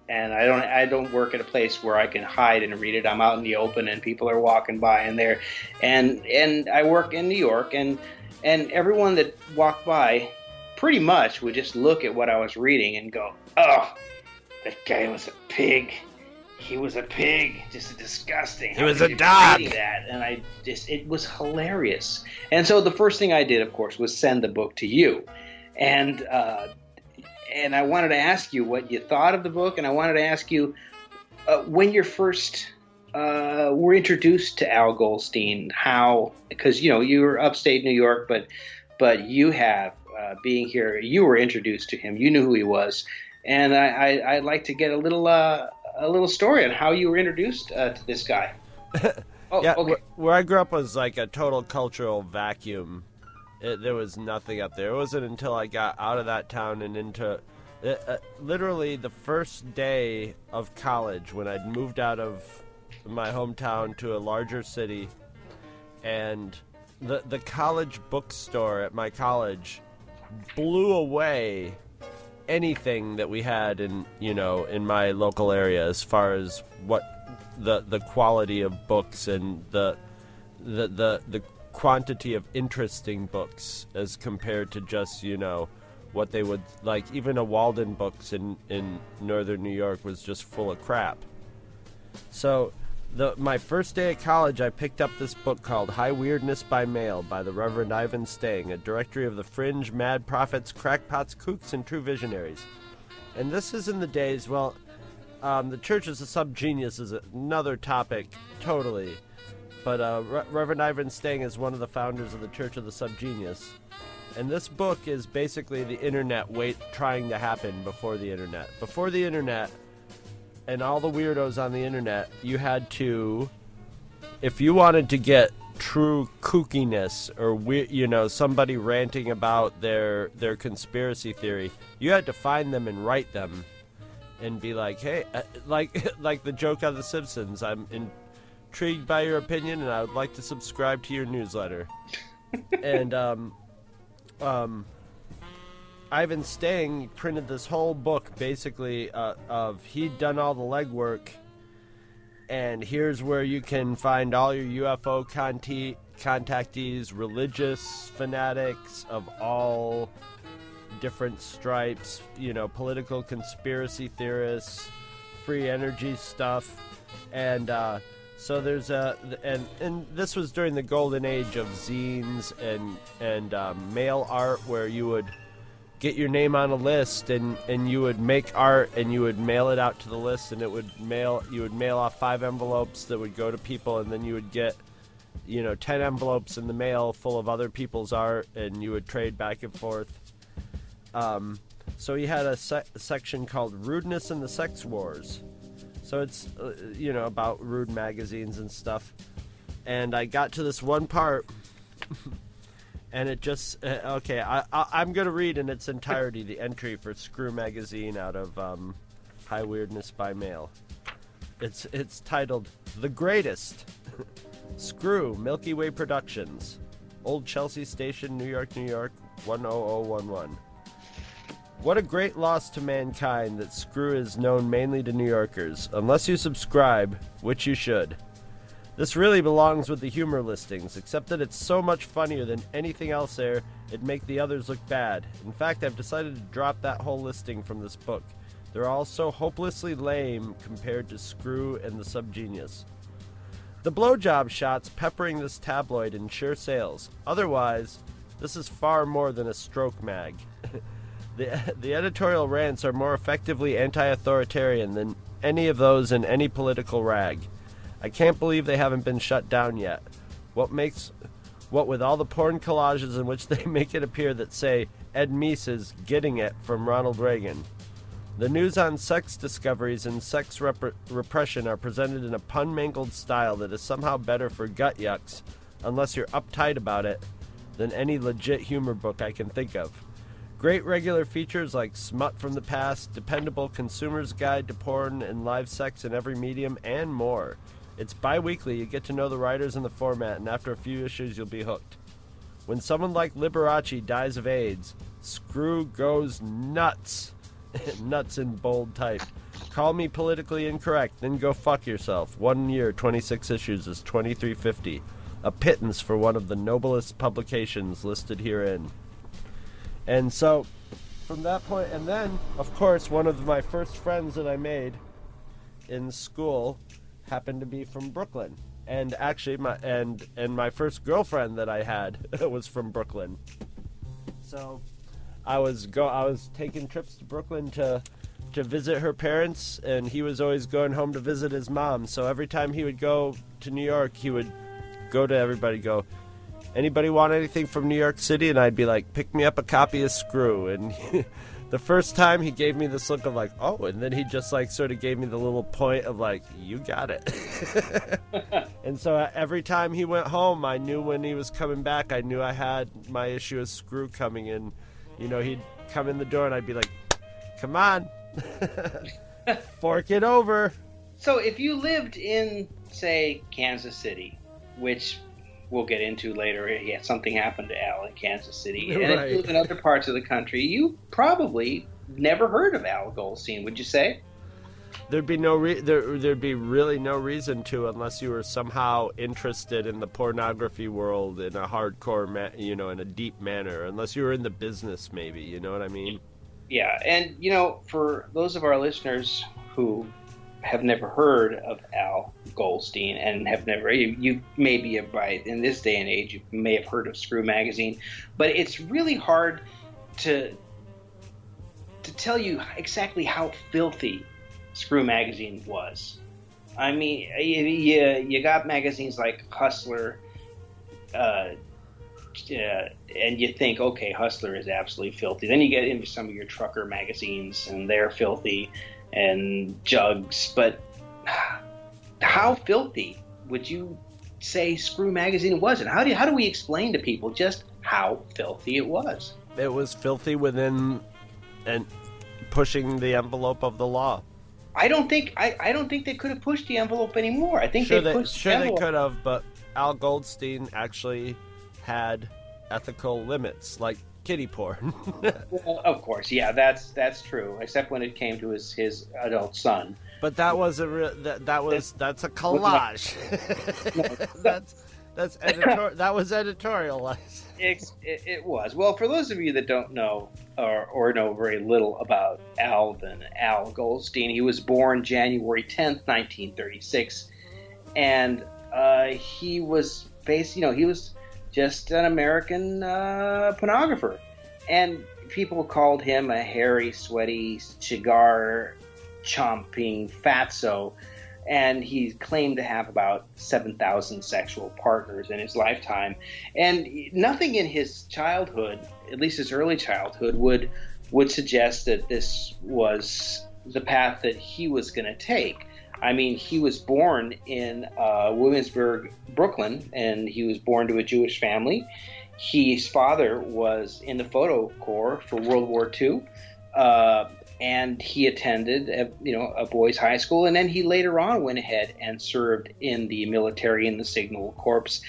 And I don't I don't work at a place where I can hide and read it. I'm out in the open, and people are walking by and there, and and I work in New York, and and everyone that walked by, pretty much would just look at what I was reading and go, "Oh, that guy was a pig." he was a pig, just disgusting. He was a dog. That, and I just it was hilarious. And so the first thing I did, of course, was send the book to you, and uh, and I wanted to ask you what you thought of the book, and I wanted to ask you uh, when you're first uh, were introduced to Al Goldstein, how because you know you were upstate New York, but but you have uh, being here, you were introduced to him, you knew who he was. And I, I, would like to get a little uh, a little story on how you were introduced uh, to this guy. [laughs] Oh, yeah, okay. wh- where I grew up was like a total cultural vacuum. It, there was nothing up there. It wasn't until I got out of that town and into uh, uh, literally the first day of college when I'd moved out of my hometown to a larger city, and the the college bookstore at my college blew away anything that we had in you know in my local area as far as what the the quality of books and the the the, the quantity of interesting books as compared to just you know what they would like even a Waldenbooks in in northern New York was just full of crap. So the, my first day at college, I picked up this book called High Weirdness by Mail by the Reverend Ivan Stang, a directory of the fringe, mad prophets, crackpots, kooks, and true visionaries. And this is in the days, well, um, the church is a subgenius is another topic, totally. But uh, Re- Reverend Ivan Stang is one of the founders of the Church of the Subgenius. And this book is basically the internet wait trying to happen before the internet. Before the internet, and all the weirdos on the internet, you had to, if you wanted to get true kookiness or we, you know somebody ranting about their their conspiracy theory, you had to find them and write them, and be like, hey, uh, like [laughs] like the joke on The Simpsons. I'm intrigued by your opinion, and I would like to subscribe to your newsletter. [laughs] and um, um, Ivan Stang printed this whole book basically uh, of he'd done all the legwork, and here's where you can find all your UFO conti- contactees, religious fanatics of all different stripes, you know, political conspiracy theorists, free energy stuff, and uh, so there's a and and this was during the golden age of zines and and um, mail art where you would get your name on a list and and you would make art and you would mail it out to the list and it would mail you would mail off five envelopes that would go to people and then you would get you know 10 envelopes in the mail full of other people's art and you would trade back and forth. Um, so he had a, a section called rudeness and the sex wars. So it's uh, you know about rude magazines and stuff. And i got to this one part [laughs] and it just uh, okay. I, I am gonna read in its entirety the entry for Screw magazine out of um, High Weirdness by Mail. It's it's titled "The Greatest." [laughs] Screw Milky Way Productions, Old Chelsea Station, New York, New York, 10011. What a great loss to mankind that Screw is known mainly to New Yorkers, unless you subscribe, which you should. This really belongs with the humor listings, except that it's so much funnier than anything else there, it'd make the others look bad. In fact, I've decided to drop that whole listing from this book. They're all so hopelessly lame compared to Screw and the Subgenius. The blowjob shots peppering this tabloid ensure sales. Otherwise, this is far more than a stroke mag. [laughs] The, the editorial rants are more effectively anti authoritarian than any of those in any political rag. I can't believe they haven't been shut down yet. What makes. What with all the porn collages in which [laughs] they make it appear that say Ed Meese is getting it from Ronald Reagan. The news on sex discoveries and sex rep- repression are presented in a pun mangled style that is somehow better for gut yucks, unless you're uptight about it, than any legit humor book I can think of. Great regular features like Smut from the Past, Dependable Consumer's Guide to Porn and Live Sex in Every Medium, and more. It's bi weekly, you get to know the writers and the format, and after a few issues, you'll be hooked. When someone like Liberace dies of AIDS, Screw goes nuts. [laughs] nuts in bold type. Call me politically incorrect, then go fuck yourself. One year, 26 issues is 2350. A pittance for one of the noblest publications listed herein. And so, from that point, and then, of course, one of my first friends that I made in school happened to be from Brooklyn. And actually, my and and my first girlfriend that I had [laughs] was from Brooklyn. So, I was go I was taking trips to Brooklyn to to visit her parents, and he was always going home to visit his mom. So every time he would go to New York, he would go to everybody, go, anybody want anything from New York City? And I'd be like, pick me up a copy of Screw. And [laughs] the first time he gave me this look of like, oh, and then he just like sort of gave me the little point of like, you got it. [laughs] and so uh, every time he went home, I knew when he was coming back, I knew I had my issue of Screw coming in. You know, he'd come in the door and I'd be like, come on, [laughs] fork it over. So if you lived in, say, Kansas City, which we'll get into later, yeah, something happened to Al in Kansas City, and Right. if you lived in other parts of the country, you probably never heard of Al Goldstein, would you say? There'd be no re- there. There'd be really no reason to unless you were somehow interested in the pornography world in a hardcore, ma- you know, in a deep manner. Unless you were in the business, maybe. You know what I mean? Yeah, and you know, for those of our listeners who have never heard of Al Goldstein and have never, you, you may be a right in this day and age, you may have heard of Screw Magazine, but it's really hard to to tell you exactly how filthy Screw Magazine was. I mean, you, you, you got magazines like Hustler, uh, uh, and you think, okay, Hustler is absolutely filthy. Then you get into some of your trucker magazines, and they're filthy, and Jugs. But how filthy would you say Screw Magazine was? And how do how do we explain to people just how filthy it was? It was filthy within, and pushing the envelope of the law. I don't think I, I don't think they could have pushed the envelope anymore. I think Sure, they pushed sure the they could have, but Al Goldstein actually had ethical limits, like kitty porn. [laughs] Well, of course, yeah, that's that's true. Except when it came to his his adult son. But that was a re- that, that was that's a collage. [laughs] that's that's editor- that was editorialized. [laughs] It, it, it was. Well, for those of you that don't know or, or know very little about Alvin Al Goldstein, he was born January 10th, 1936. And uh, he was based, you know, he was just an American uh, pornographer. And people called him a hairy, sweaty, cigar chomping fatso and he claimed to have about 7,000 sexual partners in his lifetime. And nothing in his childhood, at least his early childhood, would would suggest that this was the path that he was going to take. I mean, he was born in uh, Williamsburg, Brooklyn, and he was born to a Jewish family. His father was in the photo corps for World War II. Uh, and he attended a, you know a boys high school and then he later on went ahead and served in the military in the signal corps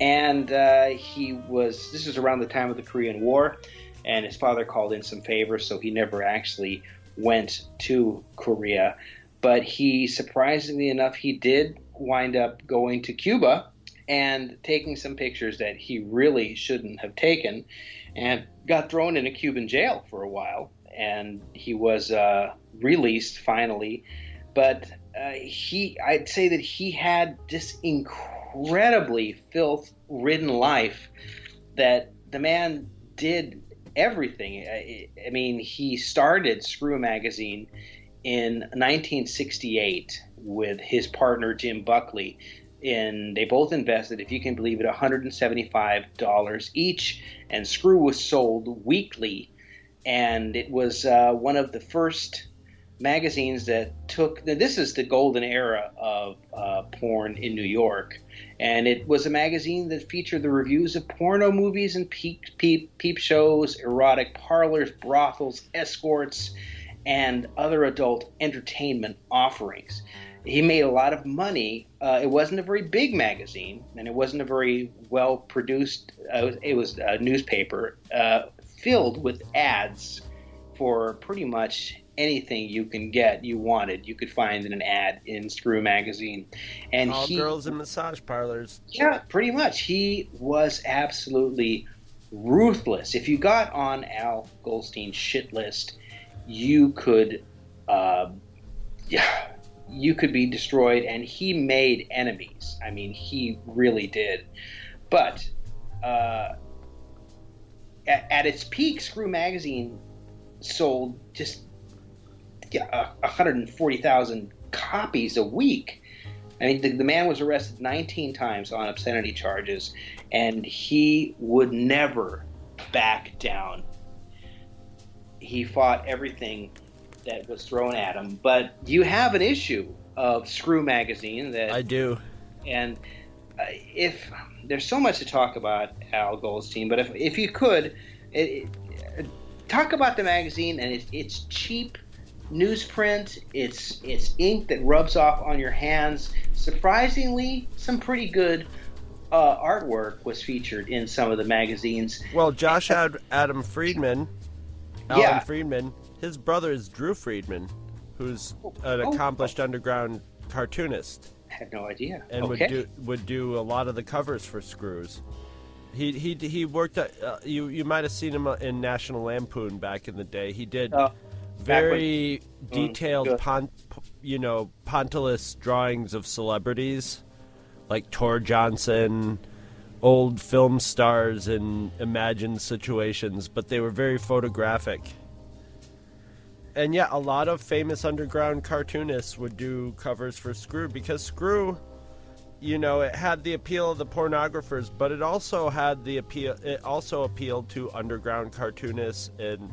and uh, he was this is around the time of the korean war and his father called in some favors so he never actually went to korea but he surprisingly enough he did wind up going to cuba and taking some pictures that he really shouldn't have taken and got thrown in a cuban jail for a while and he was uh, released finally. But uh, he, I'd say that he had this incredibly filth-ridden life that the man did everything. I, I mean, he started Screw Magazine in 1968 with his partner Jim Buckley. And they both invested, if you can believe it, $175 each. And Screw was sold weekly. And it was uh, one of the first magazines that took this is the golden era of uh, porn in New York, and it was a magazine that featured the reviews of porno movies and peep peep peep shows, erotic parlors, brothels, escorts, and other adult entertainment offerings. He made a lot of money. Uh, it wasn't a very big magazine, and it wasn't a very well produced. Uh, it was a newspaper uh, filled with ads for pretty much anything you can get you wanted you could find in an ad in screw magazine and All he, girls in massage parlors. yeah pretty much he was absolutely ruthless if you got on al goldstein's shit list you could uh, yeah you could be destroyed and he made enemies i mean he really did but uh, at, at its peak screw magazine sold just yeah, 140,000 copies a week. I mean, the, the, man was arrested 19 times on obscenity charges, and he would never back down. He fought everything that was thrown at him. But you have an issue of Screw Magazine that I do, and uh, if there's so much to talk about Al Goldstein, but if if you could, it, it, talk about the magazine and it's, it's cheap newsprint. It's it's ink that rubs off on your hands. Surprisingly, some pretty good uh, artwork was featured in some of the magazines. Well, Josh had Adam Friedman, Alan Yeah. Friedman. His brother is Drew Friedman, who's an Oh. accomplished underground cartoonist I had no idea. and okay. would do would do a lot of the covers for Screws. He he he worked at uh, you you might have seen him uh, in National Lampoon back in the day. He did Oh, very Mm, detailed good. pon, you know pontillous drawings of celebrities like Tor Johnson, old film stars in imagined situations, but they were very photographic. And yeah, a lot of famous underground cartoonists would do covers for Screw because Screw, you know, it had the appeal of the pornographers, but it also had the appeal. It also appealed to underground cartoonists and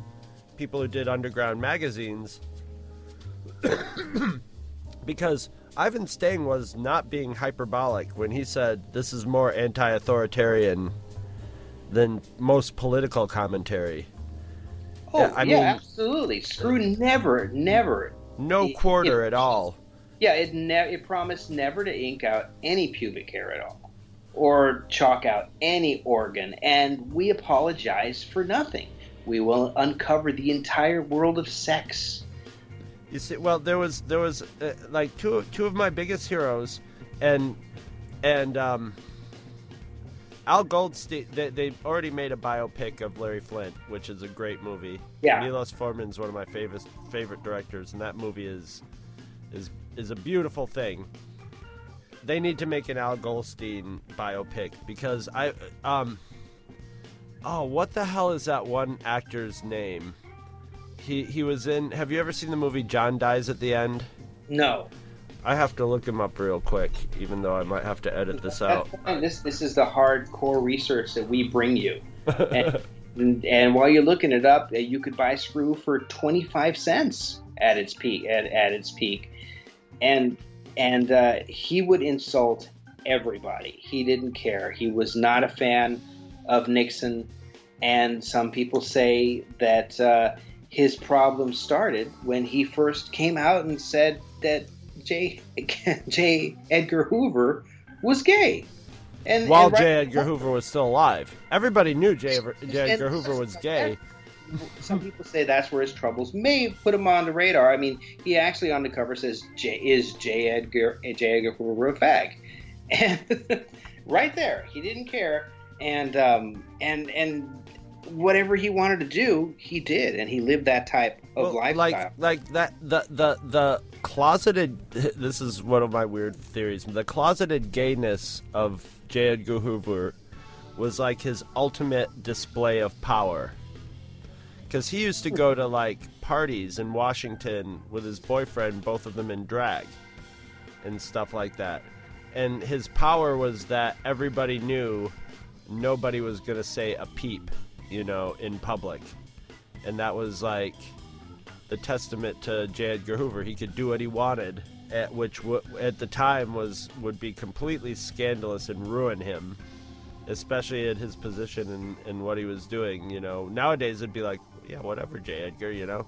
people who did underground magazines. [coughs] because Ivan Stang was not being hyperbolic when he said this is more anti-authoritarian than most political commentary. Oh, Yeah, I yeah, mean- absolutely. Screw never, never. No It- quarter it- at all. Yeah, it ne- it promised never to ink out any pubic hair at all, or chalk out any organ, and we apologize for nothing. We will uncover the entire world of sex. You see, well, there was there was uh, like two of- two of my biggest heroes, and and um, Al Goldstein. They, they already made a biopic of Larry Flynt, which is a great movie. Yeah. Milos Forman's one of my favorite favorite directors, and that movie is is is a beautiful thing. They need to make an Al Goldstein biopic because I um. Oh, what the hell is that one actor's name? He he was in. Have you ever seen the movie John Dies at the End? No, I have to look him up real quick, even though I might have to edit this out. This this is the hardcore research that we bring you. [laughs] And, and while you're looking it up, you could buy Screw for 25 cents at its peak. At, at its peak, and and uh, he would insult everybody. He didn't care. He was not a fan of Nixon, and some people say that uh, his problem started when he first came out and said that J. [laughs] J. Edgar Hoover was gay. And, While and right- J. Edgar Hoover was still alive, everybody knew J. J. Edgar Hoover was gay. some people say that's where his troubles may have put him on the radar. I mean, he actually on the cover says, J, "Is J. Edgar J. Edgar Hoover a fag?" [laughs] And [laughs] right there, he didn't care, and um, and and whatever he wanted to do, he did, and he lived that type of Well, lifestyle. like like that the the the closeted. [laughs] This is one of my weird theories. The closeted gayness of J. Edgar Hoover was like his ultimate display of power. because he used to go to like parties in Washington with his boyfriend, both of them in drag, and stuff like that. And his power was that everybody knew nobody was gonna say a peep, you know, in public, and that was like the testament to J. Edgar Hoover. He could do what he wanted, at which w- at the time was would be completely scandalous and ruin him, especially at his position and, and what he was doing. You know, nowadays it'd be like, yeah, whatever, J. Edgar, you know,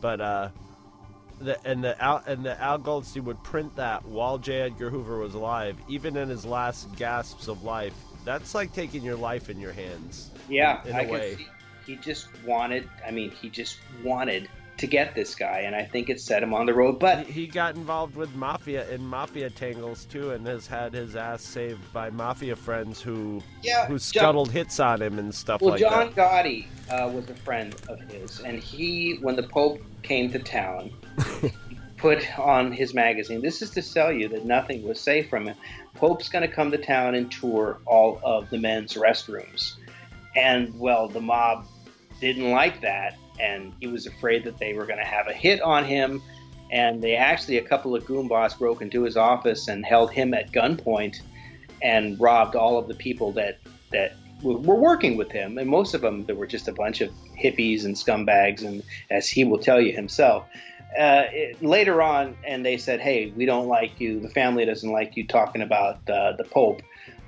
but uh, the and the Al, and the Al Goldstein would print that while J. Edgar Hoover was alive, even in his last gasps of life. That's like taking your life in your hands. Yeah, in, in I way. He just wanted. I mean, he just wanted to get this guy, and I think it set him on the road. But he got involved with mafia in mafia tangles too, and has had his ass saved by mafia friends who Yeah, who John- scuttled hits on him and stuff well, like John that. Well, John Gotti uh, was a friend of his, and he, when the Pope came to town, [laughs] put on his magazine. This is to sell you that nothing was safe from him. Pope's going to come to town and tour all of the men's restrooms, and well, the mob didn't like that, and he was afraid that they were going to have a hit on him. And they actually, a couple of goombas broke into his office and held him at gunpoint and robbed all of the people that that were working with him. And most of them, there were just a bunch of hippies and scumbags, and as he will tell you himself. Uh, it, later on, and they said, "Hey, we don't like you. The family doesn't like you talking about uh, the Pope."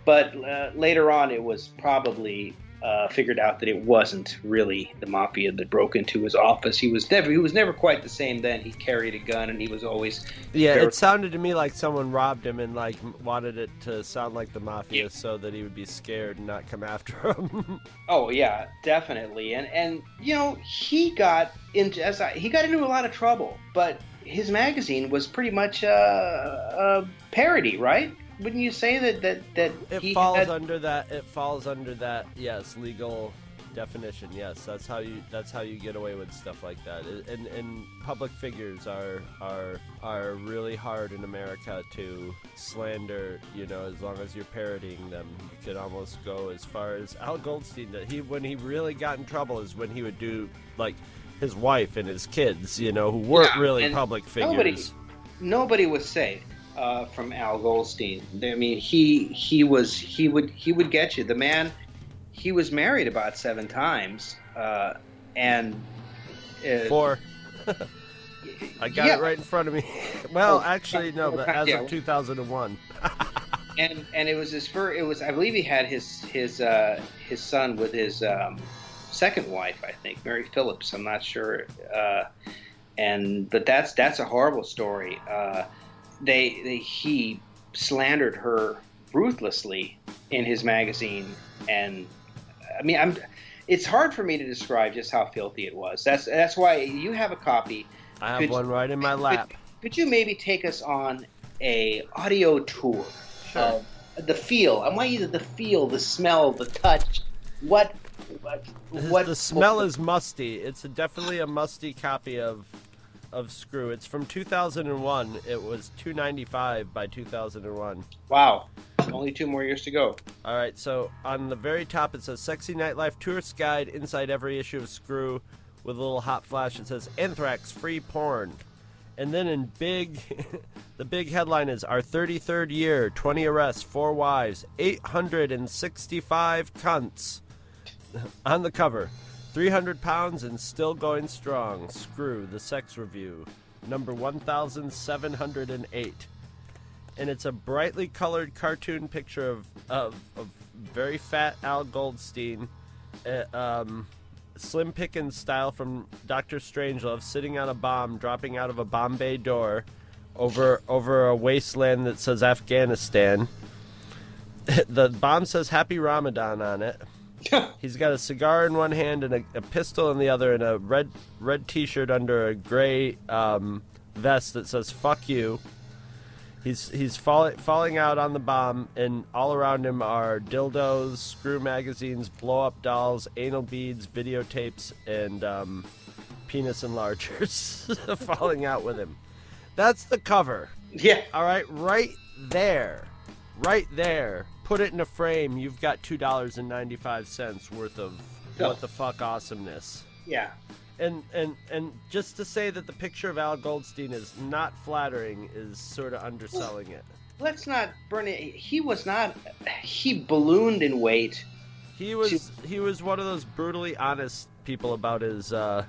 But uh, later on, it was probably uh, figured out that it wasn't really the mafia that broke into his office. He was never he was never quite the same then. He carried a gun, and he was always Yeah, very- it sounded to me like someone robbed him and like wanted it to sound like the mafia so that he would be scared and not come after [laughs] him. Oh yeah, definitely. And and you know he got into as I, he got into a lot of trouble, but his magazine was pretty much a, a parody, right? Wouldn't you say that that that it falls had- under that. It falls under that. Yes, legal definition. Yes, that's how you. That's how you get away with stuff like that. And and public figures are are are really hard in America to slander. You know, as long as you're parodying them, you could almost go as far as Al Goldstein. That he when he really got in trouble is when he would do like his wife and his kids. You know, who weren't Yeah, really public figures. Nobody, nobody was safe uh, from Al Goldstein. I mean, he he was he would he would get you. The man, he was married about seven times, uh, and uh, Four. [laughs] I got Yeah. it right in front of me. [laughs] Well, Oh, actually, no, but as yeah. of 2001. [laughs] and and it was his first. It was I believe he had his his uh, his son with his um, second wife. I think Mary Phillips. I'm not sure. Uh, and but that's that's a horrible story. Uh, they, they he slandered her ruthlessly in his magazine, and I mean I'm. It's hard for me to describe just how filthy it was. That's that's why you have a copy. I have Could- one right in my lap. Could you maybe take us on a audio tour of the feel? I want you to the feel, the smell, the touch. What what what the smell is musty. It's a, definitely a musty copy of of Screw. It's from 2001. It was 295 by 2001. Wow. Only two more years to go. All right, so on the very top it says "Sexy Nightlife Tourist Guide." Inside every issue of Screw, with a little hot flash, it says "Anthrax Free Porn," and then in big, [laughs] the big headline is "Our 33rd year, 20 arrests, four wives, 865 cunts." [laughs] on the cover, 300 pounds and still going strong. Screw the Sex Review, number 1708 and it's a brightly colored cartoon picture of of, of very fat Al Goldstein, uh, um, Slim Pickens style from Doctor Strangelove, sitting on a bomb, dropping out of a bomb bay door, over over a wasteland that says Afghanistan. [laughs] the bomb says Happy Ramadan on it. [laughs] He's got a cigar in one hand and a, a pistol in the other, and a red red T-shirt under a gray um, vest that says "Fuck you." He's he's fall, falling out on the bomb, and all around him are dildos, screw magazines, blow up dolls, anal beads, videotapes, and um, penis enlargers [laughs] falling out with him. That's the cover. Yeah. All right, right there, right there. Put it in a frame. You've got two dollars and ninety-five cents worth of Yeah. what the fuck awesomeness. Yeah. And and and just to say that the picture of Al Goldstein is not flattering is sort of underselling it. Let's not burn it. He was not. He ballooned in weight. He was he was one of those brutally honest people about his uh,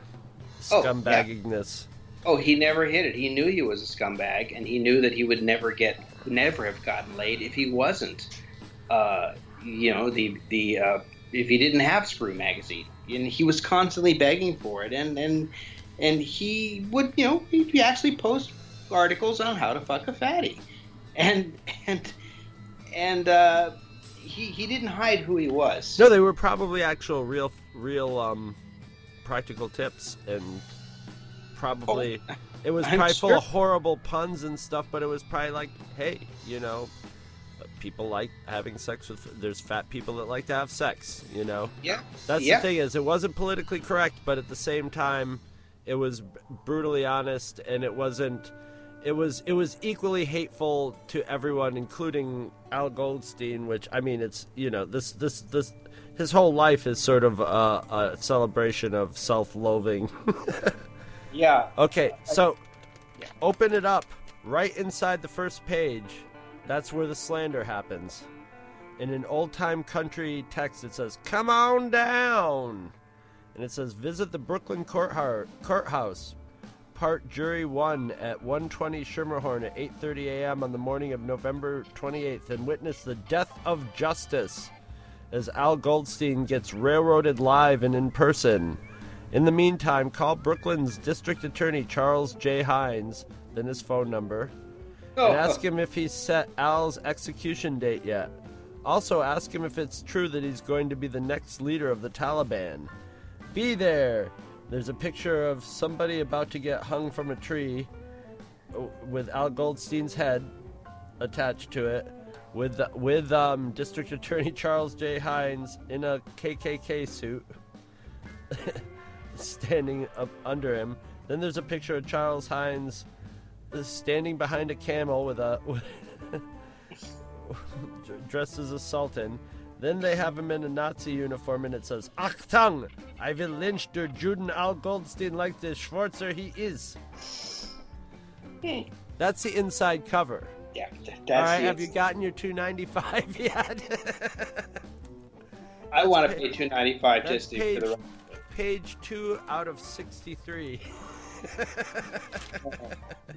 Oh, yeah. scumbaggingness. Oh, he never hid it. He knew he was a scumbag, and he knew that he would never get, never have gotten laid if he wasn't, uh, you know, the the uh, if he didn't have Screw magazine, and he was constantly begging for it, and and and he would, you know, he actually post articles on how to fuck a fatty, and and and uh, he he didn't hide who he was. No, they were probably actual real real um, practical tips and probably it was [laughs] I'm probably full of horrible puns and stuff, but it was probably like, hey, you know, people like having sex with. There's fat people that like to have sex, you know. Yeah, That's yeah. the thing is, it wasn't politically correct, but at the same time, it was brutally honest, and it wasn't. It was it was equally hateful to everyone, including Al Goldstein. Which I mean, it's you know this this this his whole life is sort of a, a celebration of self-loathing. [laughs] Yeah. Okay, so open it up right inside the first page. That's where the slander happens. In an old time country text, it says, Come on down! And it says, Visit the Brooklyn courthouse. Part Jury 1 at 120 Schermerhorn at 8.30 a.m. on the morning of November 28th and witness the death of justice as Al Goldstein gets railroaded live and in person. In the meantime, call Brooklyn's District Attorney Charles J. Hynes, then his phone number, and ask him if he's set Al's execution date yet. Also, ask him if it's true that he's going to be the next leader of the Taliban. Be there! There's a picture of somebody about to get hung from a tree uh, with Al Goldstein's head attached to it, with with um, District Attorney Charles J. Hynes in a KKK suit [laughs] standing up under him. Then there's a picture of Charles Hynes uh, standing behind a camel with a [laughs] dressed as a sultan. Then they have him in a Nazi uniform and it says, Achtung! I will lynch der Juden Al Goldstein like the Schwarzer he is. That's the inside cover. Yeah, that's right, the- have you gotten your 295 [laughs] yet? I want to pay two ninety five just to, page, for the. page two out of 63. [laughs] [laughs]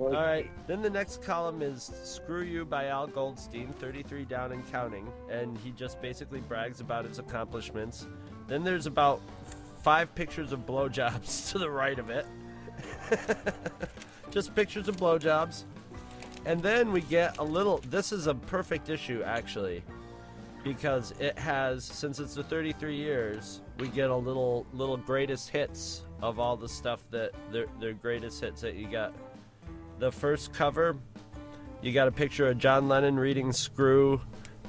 All right, then the next column is Screw You by Al Goldstein, 33 down and counting, and he just basically brags about his accomplishments. Then there's about five pictures of blowjobs [laughs] to the right of it. just pictures of blowjobs. And then we get a little. This is a perfect issue, actually, because it has since it's the 33 years, we get a little little greatest hits of all the stuff that their their greatest hits that you got. The first cover, you got a picture of John Lennon reading "Screw"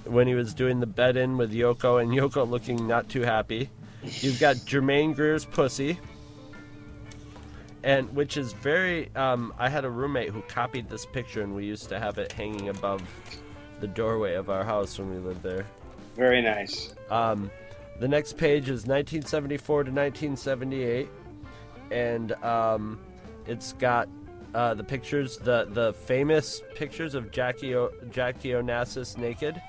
when he was doing the bed in with Yoko, and Yoko looking not too happy. You've got [laughs] Germaine Greer's "Pussy." and which is very um, i had a roommate who copied this picture and we used to have it hanging above the doorway of our house when we lived there Very nice. um, the next page is 1974 to 1978 and um, it's got uh, the pictures the, the famous pictures of jackie o- jackie onassis naked.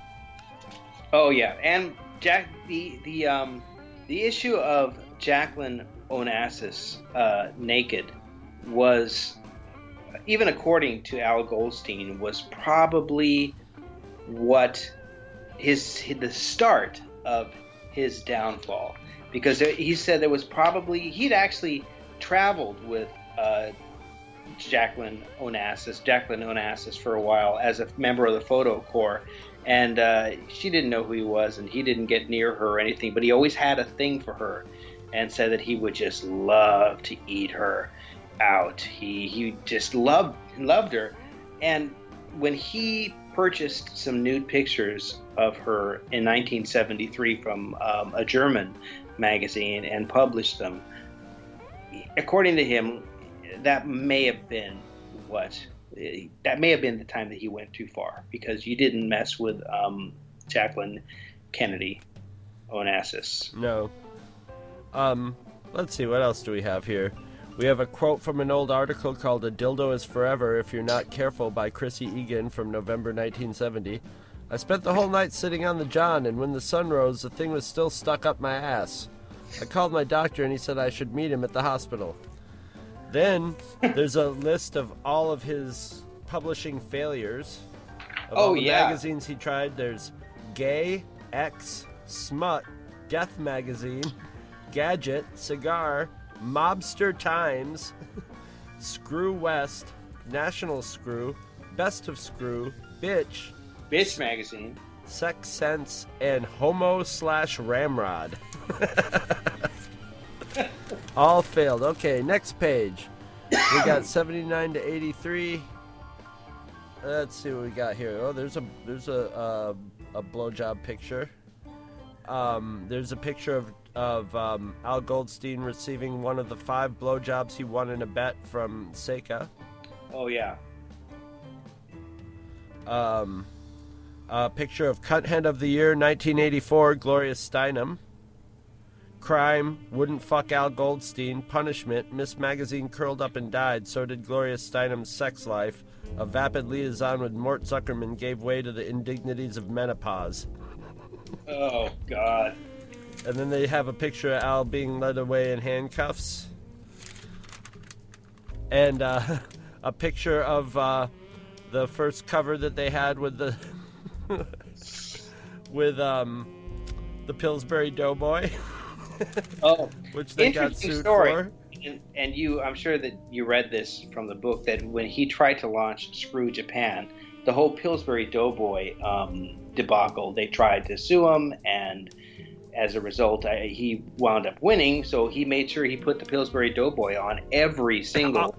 Oh yeah, and Jack the the um the issue of Jacqueline Onassis uh, naked was even according to Al Goldstein was probably what his the start of his downfall. Because he said there was probably he'd actually traveled with uh, Jacqueline Onassis, Jacqueline Onassis for a while as a member of the photo corps, and uh, she didn't know who he was, and he didn't get near her or anything, but he always had a thing for her, and said that he would just love to eat her out. He he just loved loved her, and when he purchased some nude pictures of her in 1973 from um, a German magazine and published them, according to him, that may have been what that may have been the time that he went too far because you didn't mess with um, Jacqueline Kennedy Onassis. No. Um, Let's see, what else do we have here? We have a quote from an old article called A Dildo is Forever If You're Not Careful by Chrissy Egan from November 1970. I spent the whole night sitting on the John, and when the sun rose, the thing was still stuck up my ass. I called my doctor, and he said I should meet him at the hospital. Then there's a [laughs] list of all of his publishing failures. Of Oh, all the yeah. magazines he tried. There's Gay, X, Smut, Death Magazine, Gadget, Cigar, Mobster Times, [laughs] Screw West, National Screw, Best of Screw, Bitch, Bitch magazine. Sex Sense, and Homo slash Ramrod. [laughs] All failed. Okay, next page. We got 79 to 83. Let's see what we got here. Oh, there's a there's a uh, a blowjob picture. Um, there's a picture of of um, Al Goldstein receiving one of the five blowjobs he won in a bet from Seika. Oh yeah. Um, a picture of Cunthead of the Year 1984, Gloria Steinem. Crime, wouldn't fuck Al Goldstein. Punishment, Ms. Magazine curled up and died. So did Gloria Steinem's sex life. A vapid liaison with Mort Zuckerman gave way to the indignities of menopause. Oh God. And then they have a picture of Al being led away in handcuffs. And uh, [laughs] a picture of uh, the first cover that they had with the [laughs] with um, the Pillsbury Doughboy, [laughs] [laughs] Oh, which they got interesting sued story. for. And, and you, I'm sure that you read this from the book that when he tried to launch Screw Japan, the whole Pillsbury Doughboy um, debacle, they tried to sue him, and as a result, I, he wound up winning. So he made sure he put the Pillsbury Doughboy on every single.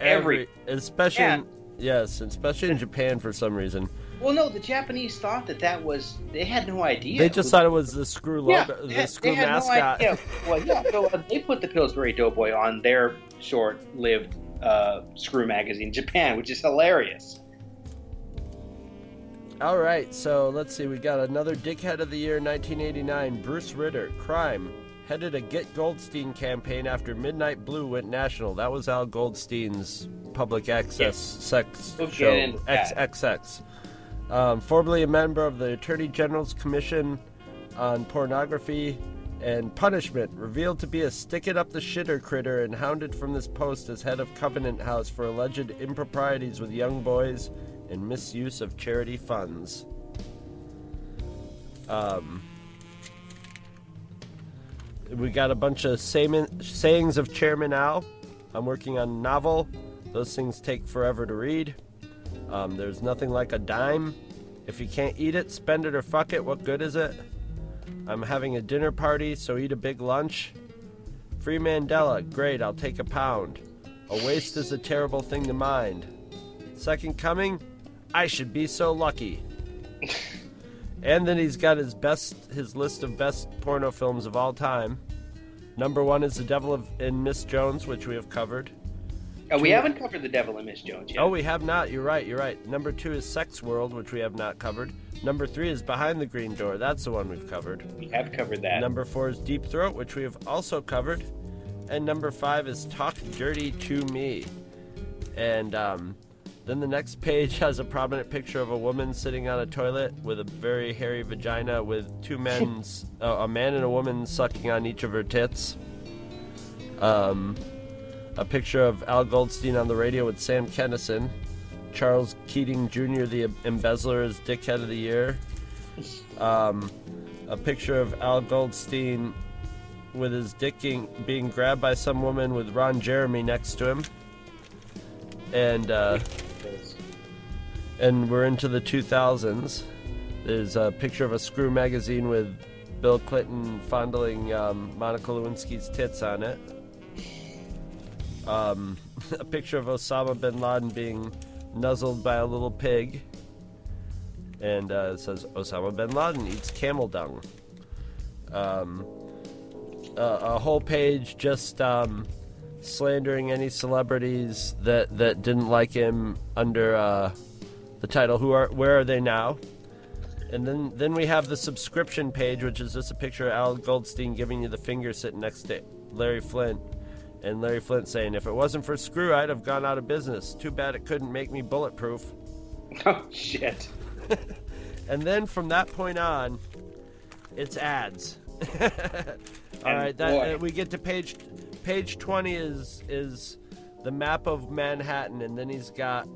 Every- especially Yeah. yes, especially in Japan for some reason. Well, no, the Japanese thought that that was. They had no idea. They just thought it was the screw logo, they the had- screw mascot. No. Well, yeah, so uh, they put the Pillsbury Doughboy on their short-lived uh, Screw magazine, Japan, which is hilarious. All right, so let's see. We got another Dickhead of the Year 1989, Bruce Ritter. Crime. Headed a Get Goldstein campaign after Midnight Blue went national. That was Al Goldstein's public access Yes. sex We'll show. XXX. Um, formerly a member of the Attorney General's Commission on Pornography and Punishment, revealed to be a stick it up the shitter critter and hounded from this post as head of Covenant House for alleged improprieties with young boys and misuse of charity funds. Um, we got a bunch of sayings of Chairman Al. I'm working on a novel. Those things take forever to read. Um, there's nothing like a dime. If you can't eat it, spend it or fuck it. What good is it? I'm having a dinner party, so eat a big lunch. Free Mandela, great, I'll take a pound. A waste is a terrible thing to mind. Second coming, I should be so lucky. [laughs] and then he's got his best, his list of best porno films of all time. Number one is The Devil of, in Miss Jones, which we have covered. Uh, we haven't covered the Devil and Miss Jones yet. Oh, we have not. You're right. You're right. Number two is Sex World, which we have not covered. Number three is Behind the Green Door. That's the one we've covered. we have covered that. Number four is Deep Throat, which we have also covered. And number five is Talk Dirty to Me. And um, then the next page [laughs] has a prominent picture of a woman sitting on a toilet with a very hairy vagina with two men, [laughs] uh, a man and a woman sucking on each of her tits. Um, a picture of Al Goldstein on the radio with Sam Kinison. Charles Keating Jr., the embezzler, is Dickhead of the Year. Um, a picture of Al Goldstein with his dick being, being grabbed by some woman with Ron Jeremy next to him. And uh, and we're into the 2000s. There's a picture of a Screw magazine with Bill Clinton fondling um, Monica Lewinsky's tits on it. Um, [laughs] a picture of Osama bin Laden being nuzzled by a little pig. And uh, it says Osama bin Laden eats camel dung. Um, a, a whole page just um, slandering any celebrities that, that didn't like him under uh, the title "Who are Where are they now?" And then then we have the subscription page, which is just a picture of Al Goldstein giving you the finger sitting next to Larry Flynt. And Larry Flynt saying, If it wasn't for Screw, I'd have gone out of business. Too bad it couldn't make me bulletproof. [laughs] Oh shit. [laughs] And then from that point on, it's ads. [laughs] All right, that, uh, we get to page page twenty is is the map of Manhattan, and then he's got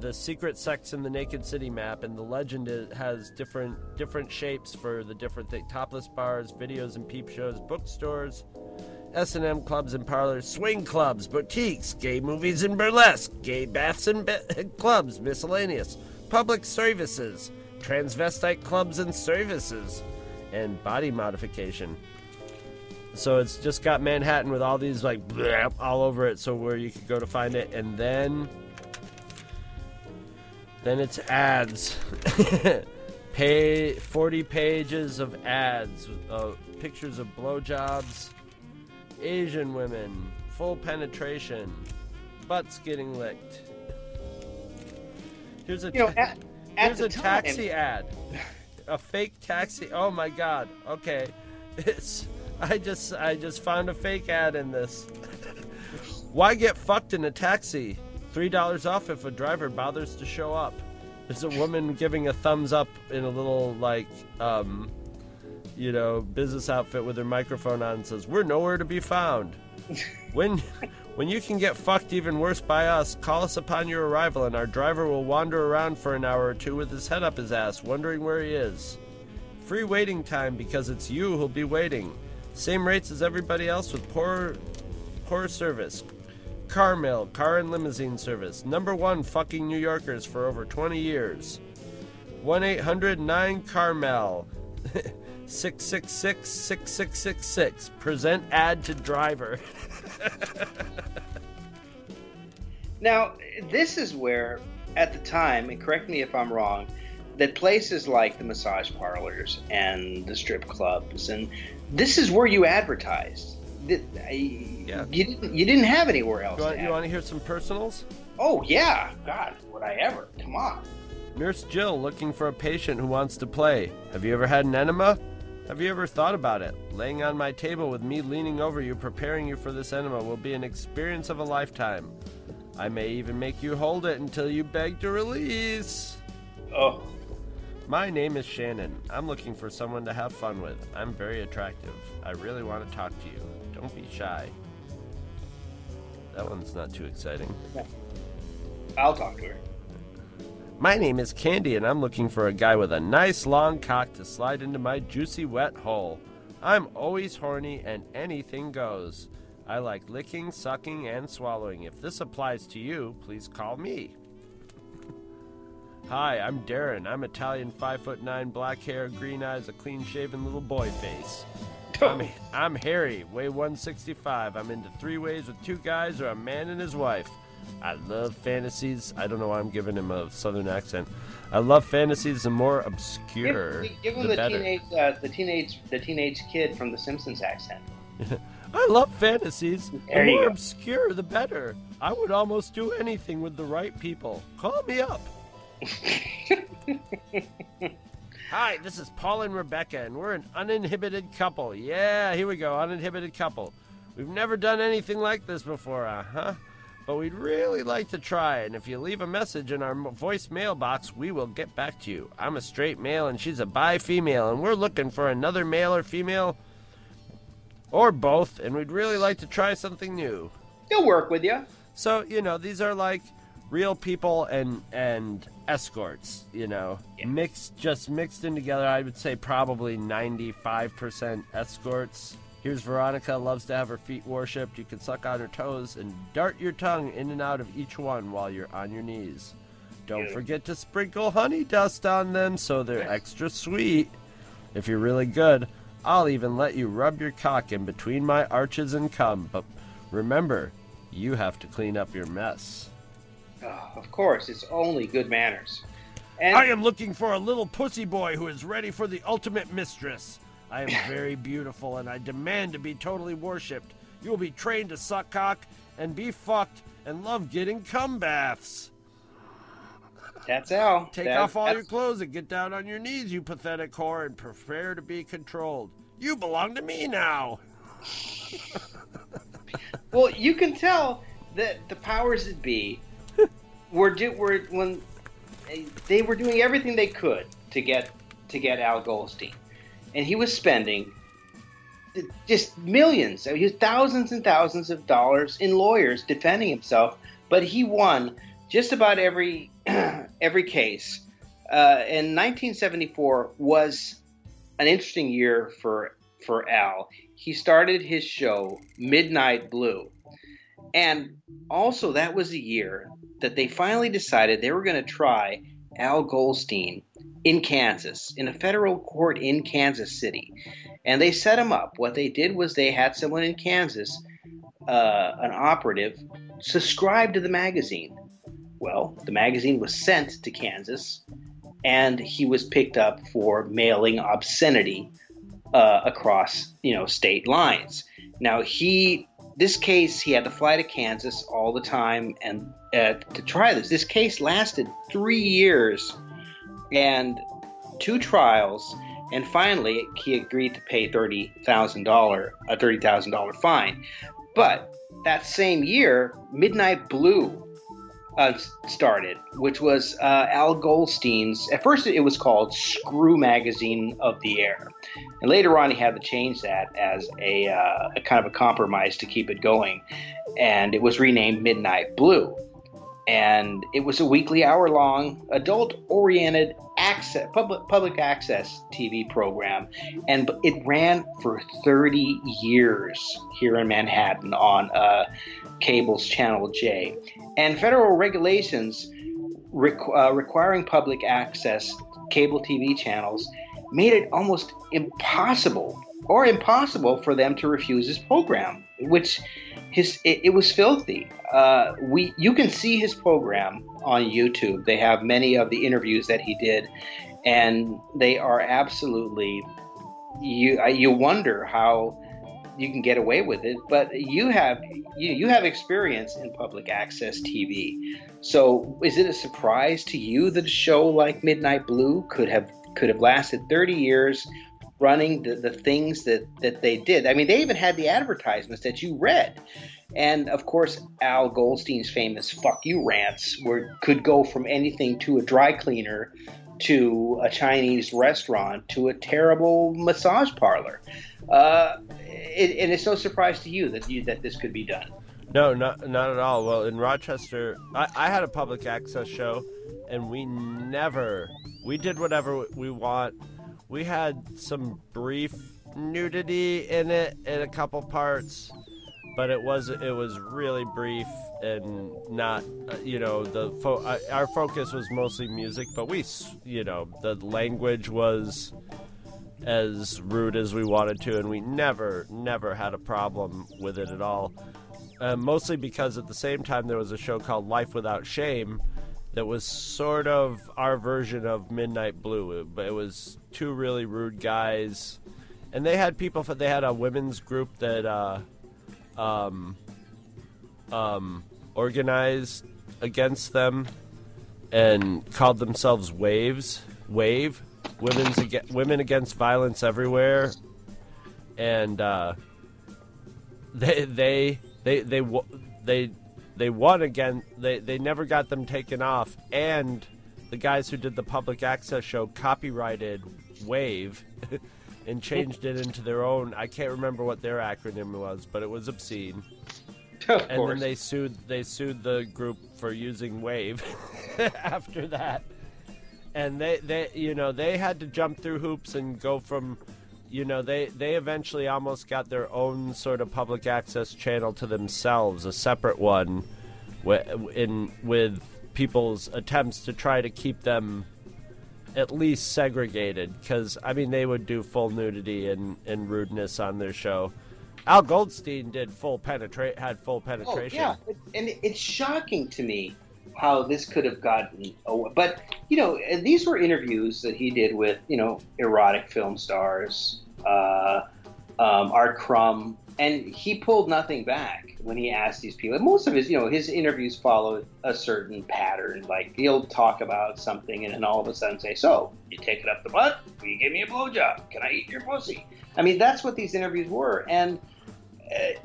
the secret sex in the Naked City map, and the legend is, has different different shapes for the different things: topless bars, videos and peep shows, bookstores. S&M clubs and parlors, swing clubs, boutiques, gay movies and burlesque, gay baths and be- [laughs] clubs, miscellaneous, public services, transvestite clubs and services, and body modification. So it's just got Manhattan with all these like all over it, so where you could go to find it, and then then it's ads. [laughs] Pay 40 pages of ads, uh, pictures of blowjobs, Asian women, full penetration, butts getting licked. Here's a You know, at, at here's a time, taxi ad, a fake taxi. Oh my god. Okay, [laughs] it's I just I just found a fake ad in this. [laughs] Why get fucked in a taxi? Three dollars off if a driver bothers to show up. There's a woman giving a thumbs up in a little like um, you know, business outfit with her microphone on and says, "We're nowhere to be found." when [laughs] when you can get fucked even worse by us, call us upon your arrival and our driver will wander around for an hour or two with his head up his ass, wondering where he is. Free waiting time because it's you who'll be waiting. Same rates as everybody else with poor poor service. Carmel, car and limousine service. Number one fucking New Yorkers for over 20 years. 1 800 9 Carmel. [laughs] 666 6666. Present ad to driver. [laughs] Now, this is where, at the time, and correct me if I'm wrong, that places like the massage parlors and the strip clubs, and this is where you advertised. Yeah. You didn't. You didn't have anywhere else. You want, you want to hear some personals? Oh yeah, God, would I ever? Come on. Nurse Jill looking for a patient who wants to play. Have you ever had an enema? Have you ever thought about it? Laying on my table with me leaning over you, preparing you for this enema will be an experience of a lifetime. I may even make you hold it until you beg to release. Oh, My name is Shannon. I'm looking for someone to have fun with. I'm very attractive. I really want to talk to you. Don't be shy. That one's not too exciting. I'll talk to her. My name is Candy, and I'm looking for a guy with a nice long cock to slide into my juicy wet hole. I'm always horny, and anything goes. I like licking, sucking, and swallowing. If this applies to you, please call me. Hi, I'm Darren. I'm Italian, five foot nine, black hair, green eyes, a clean shaven little boy face. [laughs] Oh. I'm, I'm Harry, weigh 165. I'm into three ways with two guys or a man and his wife. I love fantasies. I don't know why I'm giving him a southern accent. I love fantasies. The more obscure, Give, give him the, the, teenage, uh, the teenage, the teenage kid from The Simpsons accent. [laughs] I love fantasies. There the more go. obscure, the better. I would almost do anything with the right people. Call me up. [laughs] Hi, this is Paul and Rebecca, and we're an uninhibited couple. Yeah, here we go, uninhibited couple. We've never done anything like this before, uh huh. But we'd really like to try, and if you leave a message in our voice mailbox, we will get back to you. I'm a straight male, and she's a bi female, and we're looking for another male or female, or both, and we'd really like to try something new. He'll work with you. So you know, these are like real people and and escorts. You know, mixed just mixed in together. I would say probably ninety five percent escorts. Here's Veronica loves to have her feet worshipped. You can suck on her toes and dart your tongue in and out of each one while you're on your knees. Don't forget to sprinkle honey dust on them so they're extra sweet. If you're really good, I'll even let you rub your cock in between my arches and come. But remember, you have to clean up your mess. Oh, of course, it's only good manners. And I am looking for a little pussy boy who is ready for the ultimate mistress. I am very beautiful and I demand to be totally worshipped. You will be trained to suck cock and be fucked and love getting cum baths. That's Al. Take off all your clothes and get down on your knees, you pathetic whore, and prepare to be controlled. You belong to me now. [laughs] Well, you can tell that the powers that be were do were when they were doing everything they could to get to get Al Goldstein, and he was spending just millions, I mean, thousands and thousands of dollars in lawyers defending himself, but he won just about every [clears throat] every case. Uh, and 1974 was an interesting year for for Al. He started his show Midnight Blue, and also that was the year that they finally decided they were going to try Al Goldstein in Kansas, in a federal court in Kansas City. And they set him up. What they did was they had someone in Kansas, uh, an operative, subscribe to the magazine. Well, the magazine was sent to Kansas, and he was picked up for mailing obscenity uh, across, you know, state lines. Now he, this case, he had to fly to Kansas all the time and uh, to try this. This case lasted three years and two trials, and finally he agreed to pay thirty thousand dollar a thirty thousand dollar fine. But that same year, Midnight Blue uh, started, which was uh, Al Goldstein's. At first, it was called Screw Magazine of the Air, and later on, he had to change that as a, uh, a kind of a compromise to keep it going, and it was renamed Midnight Blue. And it was a weekly, hour-long, adult-oriented access, public public access TV program, and it ran for 30 years here in Manhattan on uh, cable's Channel J. And federal regulations requ- uh, requiring public access cable TV channels made it almost impossible or impossible for them to refuse his program, which his it, it was filthy. Uh, we you can see his program on YouTube. They have many of the interviews that he did, and they are absolutely you. You wonder how you can get away with it, but you have you you have experience in public access TV. So is it a surprise to you that a show like Midnight Blue could have could have lasted 30 years running the, the things that, that they did? I mean, they even had the advertisements that you read. And of course, Al Goldstein's famous "fuck you" rants were could go from anything to a dry cleaner, to a Chinese restaurant, to a terrible massage parlor. Uh, it, and it's no surprise to you that you, that this could be done. No, not not at all. Well, in Rochester, I, I had a public access show, and we never we did whatever we want. We had some brief nudity in it in a couple parts, but it was it was really brief and not you know the fo- our focus was mostly music, but we you know the language was as rude as we wanted to, and we never never had a problem with it at all. Uh, mostly because at the same time there was a show called Life Without Shame that was sort of our version of Midnight Blue. It, it was two really rude guys, and they had people. They had a women's group that uh, um, um, organized against them and called themselves Waves. Wave, women's ag- women against violence everywhere, and uh, they they they they they they won again. They they never got them taken off, and the guys who did the public access show copyrighted Wave [laughs] and changed it into their own. I can't remember what their acronym was, but it was obscene. [laughs] Of and course. then they sued they sued the group for using Wave [laughs] after that. And they, they you know they had to jump through hoops and go from you know they they eventually almost got their own sort of public access channel to themselves, a separate one, in with people's attempts to try to keep them at least segregated. Because I mean, they would do full nudity and, and rudeness on their show. Al Goldstein did full penetrate had full penetration. Oh penetration. yeah, and it's shocking to me how this could have gotten away. But you know, these were interviews that he did with you know erotic film stars, uh, um, R. Crumb, and he pulled nothing back when he asked these people. And Most of his, you know, his interviews followed a certain pattern. Like he'll talk about something, and then all of a sudden say, "So you take it up the butt? Will you give me a blowjob? Can I eat your pussy?" I mean, that's what these interviews were, and. Uh,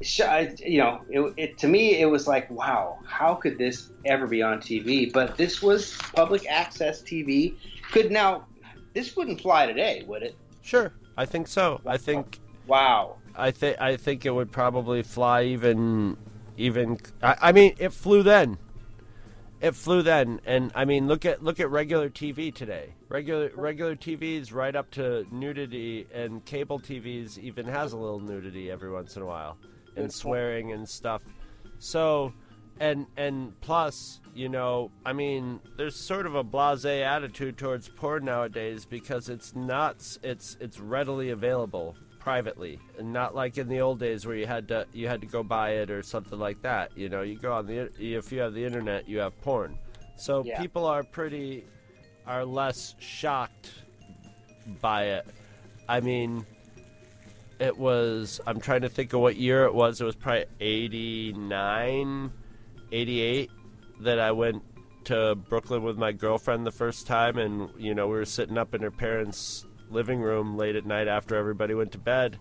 you know, it, it to me it was like, wow, how could this ever be on TV? But this was public access TV. Could now, this wouldn't fly today, would it? Sure, I think so. I think Wow. I think I think it would probably fly even even. I, I mean, it flew then. It flew then, and I mean, look at look at regular TV today. Regular regular TVs right up to nudity, and cable TVs even has a little nudity every once in a while, and swearing and stuff. So, and and plus, you know, I mean, there's sort of a blasé attitude towards porn nowadays because it's not it's it's readily available privately and not like in the old days where you had to you had to go buy it or something like that. You know you go on the if you have the internet you have porn. So Yeah. people are pretty are less shocked by it. I mean it was i'm trying to think of what year it was. It was probably 89 88 that i went to brooklyn with my girlfriend the first time. And you know we were sitting up in her parents living room late at night after everybody went to bed.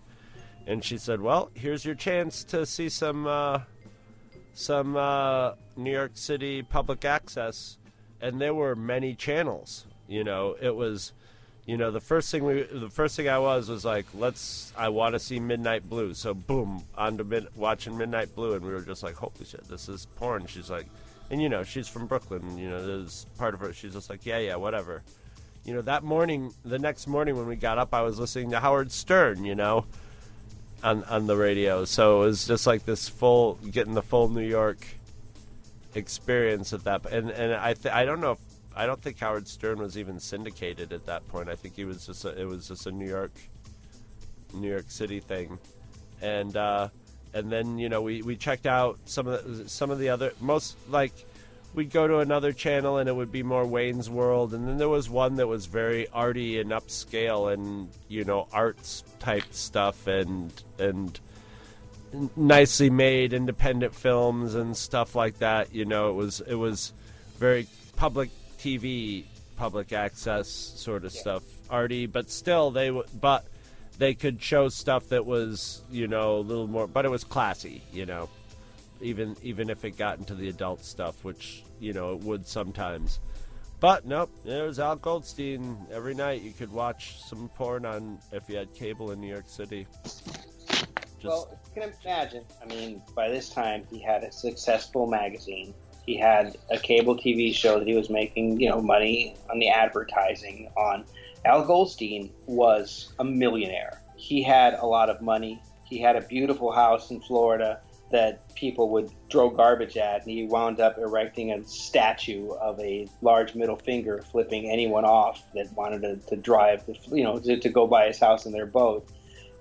And she said well here's your chance to see some uh, some uh, new york city public access. And there were many channels you know. It was you know the first thing we the first thing i was was like let's i want to see midnight blue. So boom on to mid, watching midnight blue and we were just like holy shit this is porn. She's like and you know she's from brooklyn you know there's part of her she's just like yeah yeah whatever. You know that morning the next morning when we got up i was listening to howard stern you know on on the radio. So it was just like this full getting the full new york experience at that and and i th- i don't know if i don't think howard stern was even syndicated at that point. I think he was just a, it was just a new york new york city thing. And uh and then you know we we checked out some of the some of the other most like we'd go to another channel and it would be more Wayne's World, and then there was one that was very arty and upscale and you know arts type stuff and and nicely made independent films and stuff like that. You know, it was it was very public TV, public access sort of stuff, arty, but still they w- but they could show stuff that was you know a little more, but it was classy. You know even even if it got into the adult stuff, which you know it would sometimes. But nope, there was Al Goldstein. Every night you could watch some porn on if you had cable in New York City. Just Well, you can imagine. I mean, by this time he had a successful magazine. He had a cable TV show that he was making, you know, money on the advertising on. Al Goldstein was a millionaire. He had a lot of money. He had a beautiful house in Florida that people would throw garbage at, and he wound up erecting a statue of a large middle finger, flipping anyone off that wanted to, to drive, you know, to, to go by his house in their boat.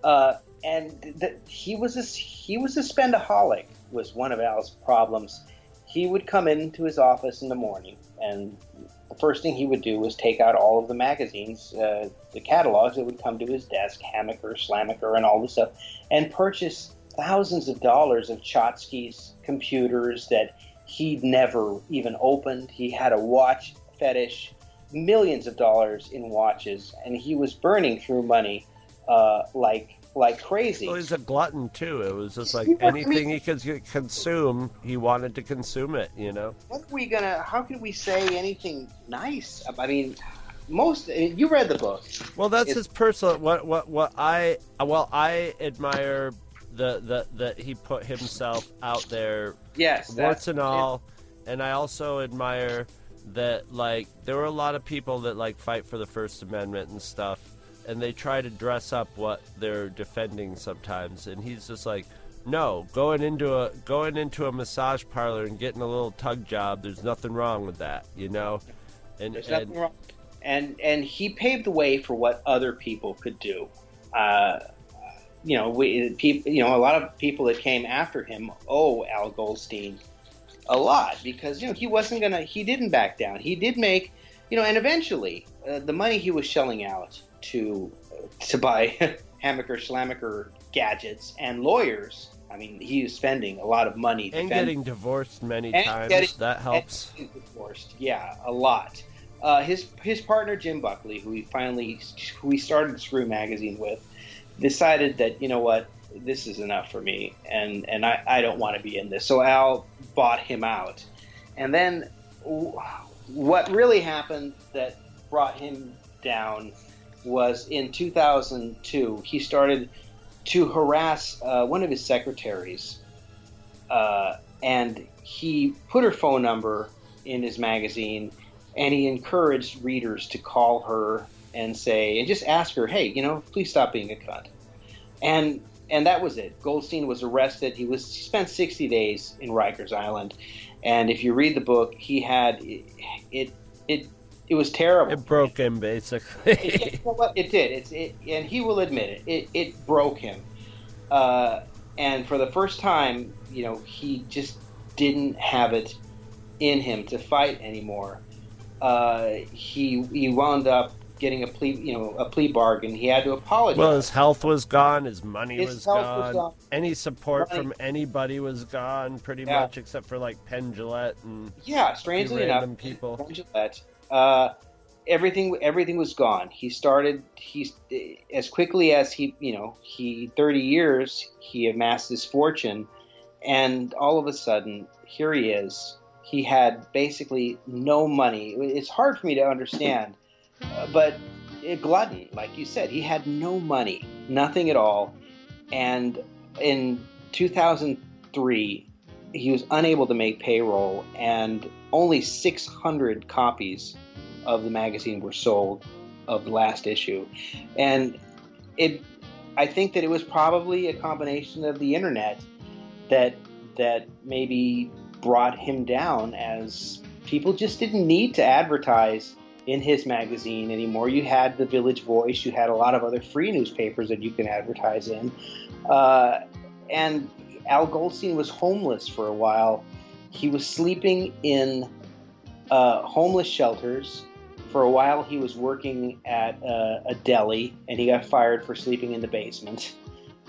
Uh, and he was a he was a spendaholic was one of Al's problems. He would come into his office in the morning, and the first thing he would do was take out all of the magazines, uh, the catalogs that would come to his desk, Hammacher, Slamaker, and all this stuff, and purchase thousands of dollars of Chotsky's computers that he'd never even opened. He had a watch fetish, millions of dollars in watches, and he was burning through money uh, like like crazy. well, he's a glutton too. It was just like Yeah, I mean- anything he could consume, he wanted to consume it. You know. what are we gonna? How can we say anything nice? I mean, most eh, you read the book. Well, that's It's- his personal. What what what I well I admire the the that he put himself out there Yes, warts and all, and I also admire that like there were a lot of people that like fight for the First Amendment and stuff, and they try to dress up what they're defending sometimes, and he's just like. No, going into a going into a massage parlor and getting a little tug job. There's nothing wrong with that, you know. And, There's and nothing wrong. And and he paved the way for what other people could do. Uh, you know, we people. You know, a lot of people that came after him owe Al Goldstein a lot because you know he wasn't gonna. He didn't back down. He did make. You know, and eventually uh, the money he was shelling out to to buy [laughs] Hammacher Schlammaker gadgets and lawyers. I mean, he was spending a lot of money And defend- getting divorced many times. getting- that helps. divorced. Yeah, a lot. Uh, his his partner Jim Buckley, who he finally who he started Screw magazine with, decided that you know what this is enough for me, and and I, I don't want to be in this. So Al bought him out, and then what really happened that brought him down was in 2002 he started to harass uh, one of his secretaries, uh, and he put her phone number in his magazine, and he encouraged readers to call her and say and just ask her, hey, you know, please stop being a cunt. And and that was it. Goldstein was arrested. He was he spent 60 days in Rikers Island, and if you read the book, he had it it it, it was terrible. It broke him, basically. it, you know what? It did. It's it, and he will admit it. It, it broke him. Uh, and for the first time, you know, he just didn't have it in him to fight anymore. Uh, he he wound up getting a plea, you know, a plea bargain. He had to apologize. well, his health was gone. His money His was gone. was gone. Any support Money- from anybody was gone, pretty Yeah. much, except for like Penn Jillette and yeah, strangely enough, people. Penn Jillette, uh, everything everything was gone. He started he as quickly as he you know he thirty years he amassed his fortune, and all of a sudden here he is. He had basically no money. It's hard for me to understand, uh, but glutton, like you said, he had no money, nothing at all, and in 2003 he was unable to make payroll, and only 600 copies of the magazine were sold of the last issue, and it. I think that it was probably a combination of the internet that that maybe brought him down, as people just didn't need to advertise in his magazine anymore. You had the Village Voice, you had a lot of other free newspapers that you can advertise in, uh, and Al Goldstein was homeless for a while. He was sleeping in uh, homeless shelters. For a while, he was working at uh, a deli, and he got fired for sleeping in the basement.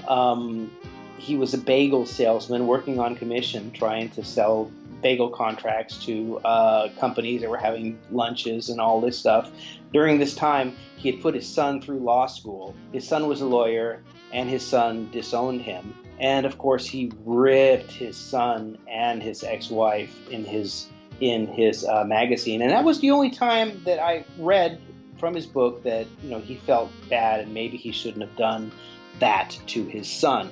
Um, he was a bagel salesman working on commission, trying to sell bagel contracts to uh, companies that were having lunches and all this stuff. During this time, he had put his son through law school. His son was a lawyer, and his son disowned him. And of course, he ripped his son and his ex-wife in his in his uh, magazine, and that was the only time that I read from his book that you know he felt bad and maybe he shouldn't have done that to his son.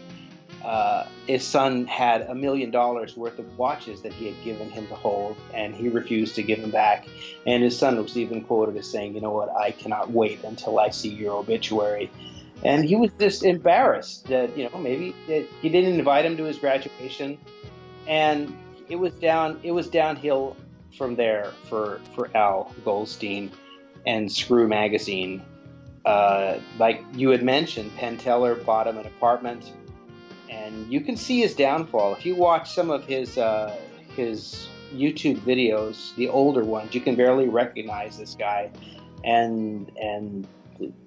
Uh, his son had a million dollars worth of watches that he had given him to hold, and he refused to give them back. And his son was even quoted as saying, "You know what? I cannot wait until I see your obituary." And he was just embarrassed that you know maybe that he didn't invite him to his graduation, and it was down it was downhill from there for for Al Goldstein and Screw Magazine. Uh, like you had mentioned, Penn Teller bought him an apartment, and you can see his downfall if you watch some of his uh, his YouTube videos, the older ones. You can barely recognize this guy, and and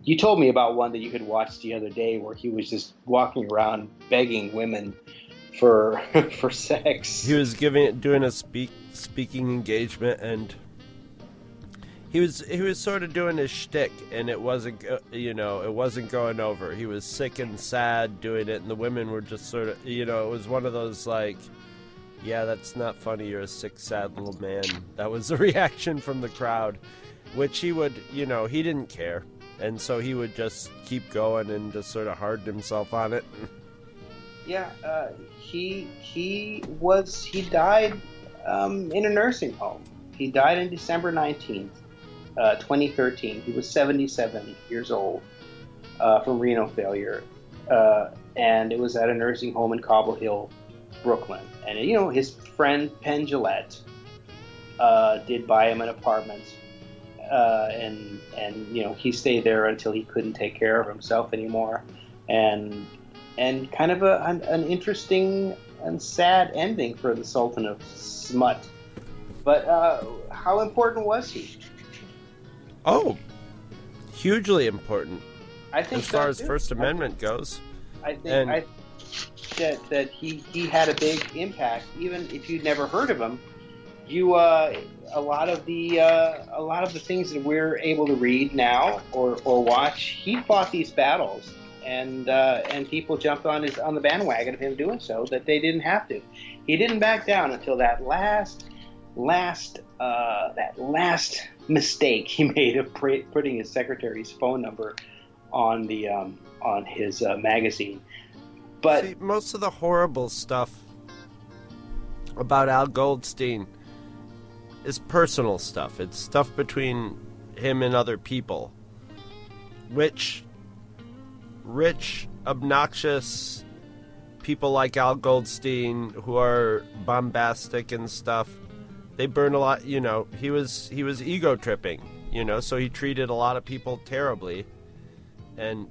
you told me about one that you had watched the other day where he was just walking around begging women for [laughs] for sex. He was giving doing a speak speaking engagement, and he was he was sort of doing his shtick, and it wasn't you know it wasn't going over. He was sick and sad doing it, and the women were just sort of you know it was one of those like. Yeah, that's not funny. You're a sick, sad little man. That was the [laughs] reaction from the crowd, which he would, you know, he didn't care. And so he would just keep going and just sort of harden himself on it. [laughs] Yeah, uh, he he was he died um, in a nursing home. He died on December nineteenth, uh, twenty thirteen. He was seventy seven years old uh, from renal failure, uh, and it was at a nursing home in Cobble Hill, Brooklyn. And you know his friend Penn Jillette uh, did buy him an apartment. Uh, and and you know he stayed there until he couldn't take care of himself anymore, and and kind of a, an, an interesting and sad ending for the Sultan of Smut. But uh, how important was he? Oh, hugely important I think as far as too. First Amendment goes. I think And- I that that he he had a big impact. Even if you'd never heard of him, you uh, a lot of the uh, a lot of the things that we're able to read now or, or watch, he fought these battles, and uh, and people jumped on his on the bandwagon of him doing so that they didn't have to. He didn't back down until that last last uh, that last mistake he [laughs] made of putting his secretary's phone number on the um, on his uh, magazine. But See, most of the horrible stuff about Al Goldstein is personal stuff. It's stuff between him and other people, which rich, obnoxious people like Al Goldstein who are bombastic and stuff, they burn a lot. You know, he was he was ego tripping. You know, so he treated a lot of people terribly, and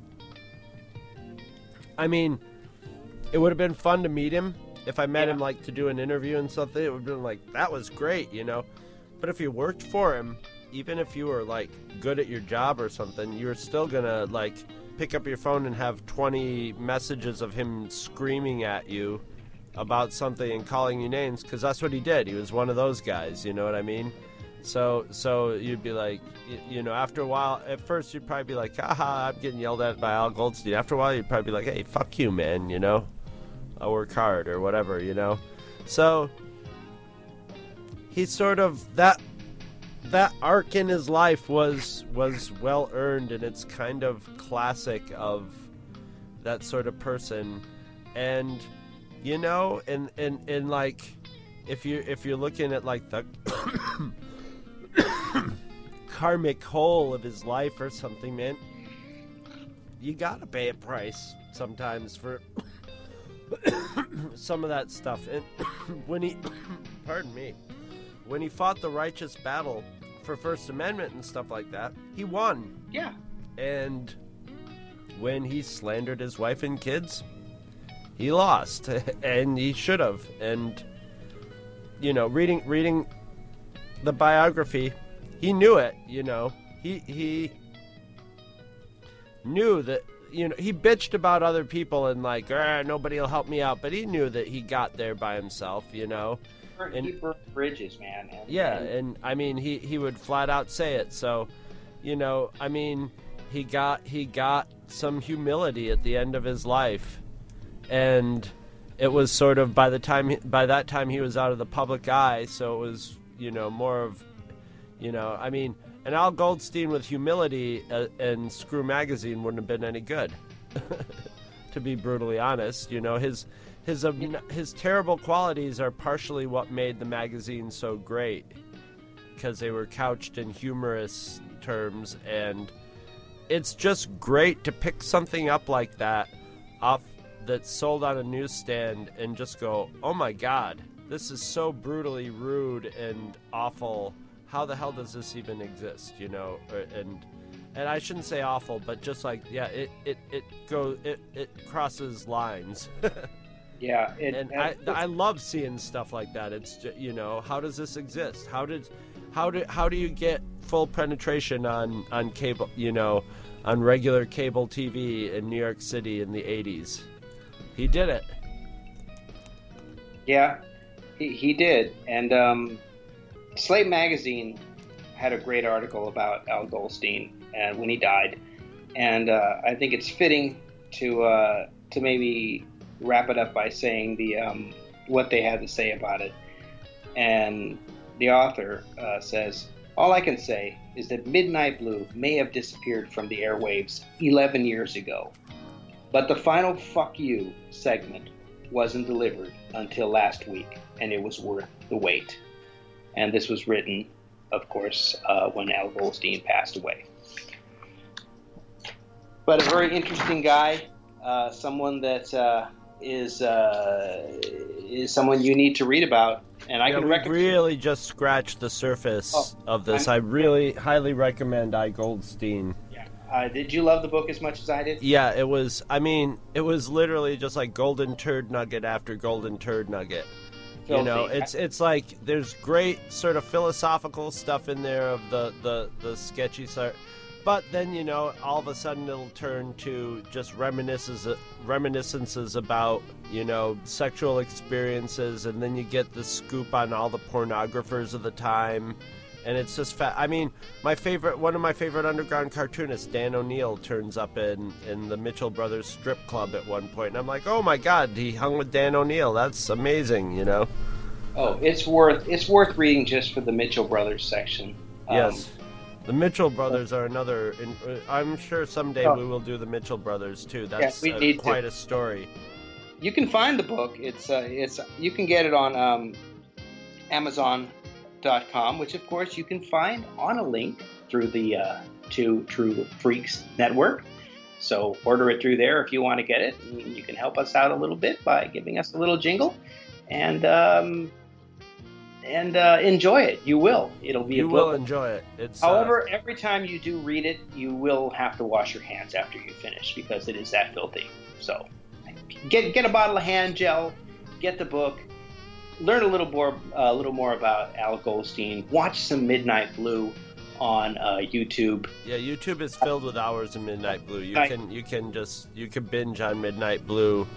I mean it would have been fun to meet him if I met him like to do an interview and something. It would have been like that was great, you know. But if you worked for him, even if you were like good at your job or something, you were still gonna like pick up your phone and have 20 messages of him screaming at you about something and calling you names because that's what he did. He was one of those guys, you know what I mean? So, so you'd be like, you know, after a while, at first you'd probably be like, haha, I'm getting yelled at by Al Goldstein. After a while, you'd probably be like, hey, fuck you, man, you know? I work hard or whatever, you know? So, he sort of, that, that arc in his life was, was well earned and it's kind of classic of that sort of person. And, you know, and, and, and like, if you if you're looking at like the [coughs] karmic whole of his life or something, man, you gotta pay a price sometimes for [coughs] some of that stuff. And [coughs] when he, [coughs] pardon me, when he fought the righteous battle for First Amendment and stuff like that, he won. yeah, And when he slandered his wife and kids, he lost, [laughs] and he should have. And you know, reading reading the biography, he knew it. You know, he he knew that. You know, he bitched about other people and like, "Ah, nobody will help me out, but he knew that he got there by himself. You know, And, he burned bridges, man. And, yeah, and and I mean, he he would flat out say it. So, you know, I mean, he got he got some humility at the end of his life, and it was sort of by the time he, by that time he was out of the public eye. So it was you know more of, you know, I mean, an Al Goldstein with humility uh, and Screw Magazine wouldn't have been any good. [laughs] to be brutally honest, you know his his obn- his terrible qualities are partially what made the magazine so great because they were couched in humorous terms and it's just great to pick something up like that off that's sold on a newsstand and just go, "Oh my god, this is so brutally rude and awful. How the hell does this even exist?" You know, and and I shouldn't say awful, but just like yeah, it it it go it it crosses lines. [laughs] yeah, it, and I, I love seeing stuff like that. It's ju- you know how does this exist? How did how do how do you get full penetration on on cable? You know, on regular cable TV in New York City in the '80s. He did it. Yeah, he, he did. And um, Slate Magazine had a great article about Al Goldstein and when he died. And uh, I think it's fitting to uh, to maybe wrap it up by saying the um, what they had to say about it. And the author uh, says, "All I can say is that Midnight Blue may have disappeared from the airwaves 11 years ago, but the final "fuck you" segment wasn't delivered until last week, and it was worth the wait. And this was written, of course, uh, when Al Goldstein passed away. But a very interesting guy, uh, someone that uh, is uh, is someone you need to read about, and I Yeah, can recommend. really just scratched the surface Oh, of this. I'm- I really highly recommend I Goldstein. Uh, did you love the book as much as I did? Yeah, it was. I mean, it was literally just like golden turd nugget after golden turd nugget. You know, it's it's like there's great sort of philosophical stuff in there of the the the sketchy sort, But then you know, all of a sudden it'll turn to just reminiscences, reminiscences about you know sexual experiences, and then you get the scoop on all the pornographers of the time, and it's just fa- I mean, my favorite, one of my favorite underground cartoonists, Dan O'Neill, turns up in in the Mitchell Brothers strip club at one point, and I'm like, oh my god, he hung with Dan O'Neill. That's amazing, you know. Oh, it's worth it's worth reading just for the Mitchell Brothers section. Um, Yes. The Mitchell brothers are another. In, uh, I'm sure someday Oh. we will do the Mitchell brothers too. That's we uh, need to. quite a story. you can find the book. It's uh, it's you can get it on um, Which of course you can find on a link through the uh, Two True Freaks network. So order it through there if you want to get it. You you can help us out a little bit by giving us a little jingle, and um, and uh, enjoy it. You will. It'll be You a will enjoy it. It's uh, However, every time you do read it, you will have to wash your hands after you finish because it is that filthy. So, get get a bottle of hand gel, get the book, learn a little more a little more about Al Goldstein. Watch some Midnight Blue on uh, YouTube. yeah, YouTube is filled with hours of Midnight Blue. You can you can just you can binge on Midnight Blue.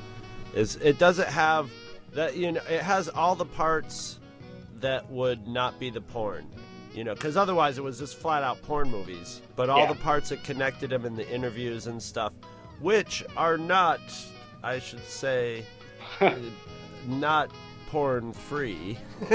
Is it doesn't have that you know it has all the parts that would not be the porn. You know, because otherwise it was just flat out porn movies. But all Yeah. the parts that connected him in the interviews and stuff, which are not, I should say, [laughs] not porn free. [laughs]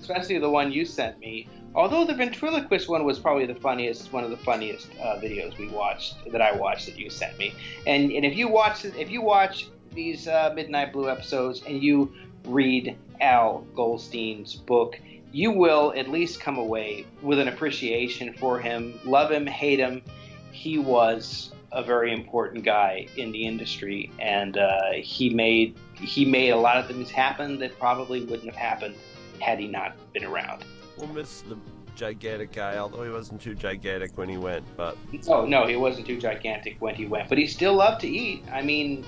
especially the one you sent me. Although the ventriloquist one was probably the funniest, one of the funniest uh, videos we watched that I watched that you sent me. And and if you watch if you watch these uh, Midnight Blue episodes and you read Al Goldstein's book, you will at least come away with an appreciation for him. Love him, hate him. He was a very important guy in the industry, and uh, he made he made a lot of things happen that probably wouldn't have happened had he not been around. We'll miss the gigantic guy, although he wasn't too gigantic when he went. But Oh no, he wasn't too gigantic when he went, but he still loved to eat. I mean,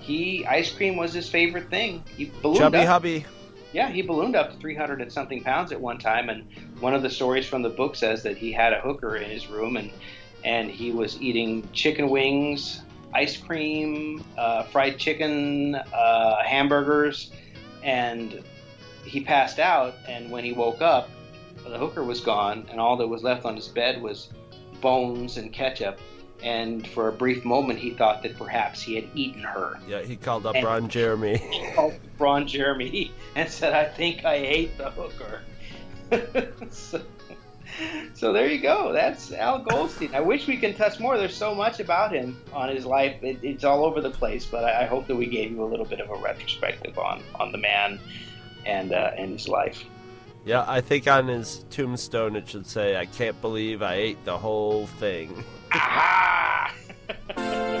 he ice cream was his favorite thing. He ballooned Chubby up. Hubby, Yeah, he ballooned up to 300 and something pounds at one time, and one of the stories from the book says that he had a hooker in his room, and and he was eating chicken wings, ice cream, uh, fried chicken, uh, hamburgers, and he passed out. And when he woke up, the hooker was gone, and all that was left on his bed was bones and ketchup. And for a brief moment, he thought that perhaps he had eaten her yeah, he called up And- Ron Jeremy. he called Ron Jeremy [laughs] and said, I think I ate the hooker. [laughs] so, so there you go. That's Al Goldstein. I wish we can touch more. There's so much about him on his life. It, it's all over the place, but I, I hope that we gave you a little bit of a retrospective on, on the man and, uh, and his life. yeah, I think on his tombstone it should say, "I can't believe I ate the whole thing." Aha! [laughs]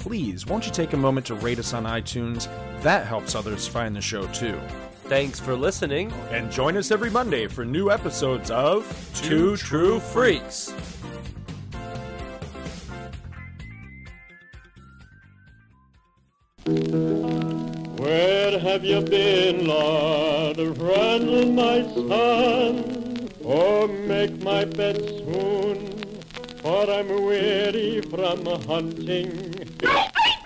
please, won't you take a moment to rate us on iTunes? That helps others find the show too. Thanks for listening. And join us every Monday for new episodes of Two, Two True Freaks. Where have you been, Lord? Run, my son, or make my bed swoon, for I'm weary from hunting no, please!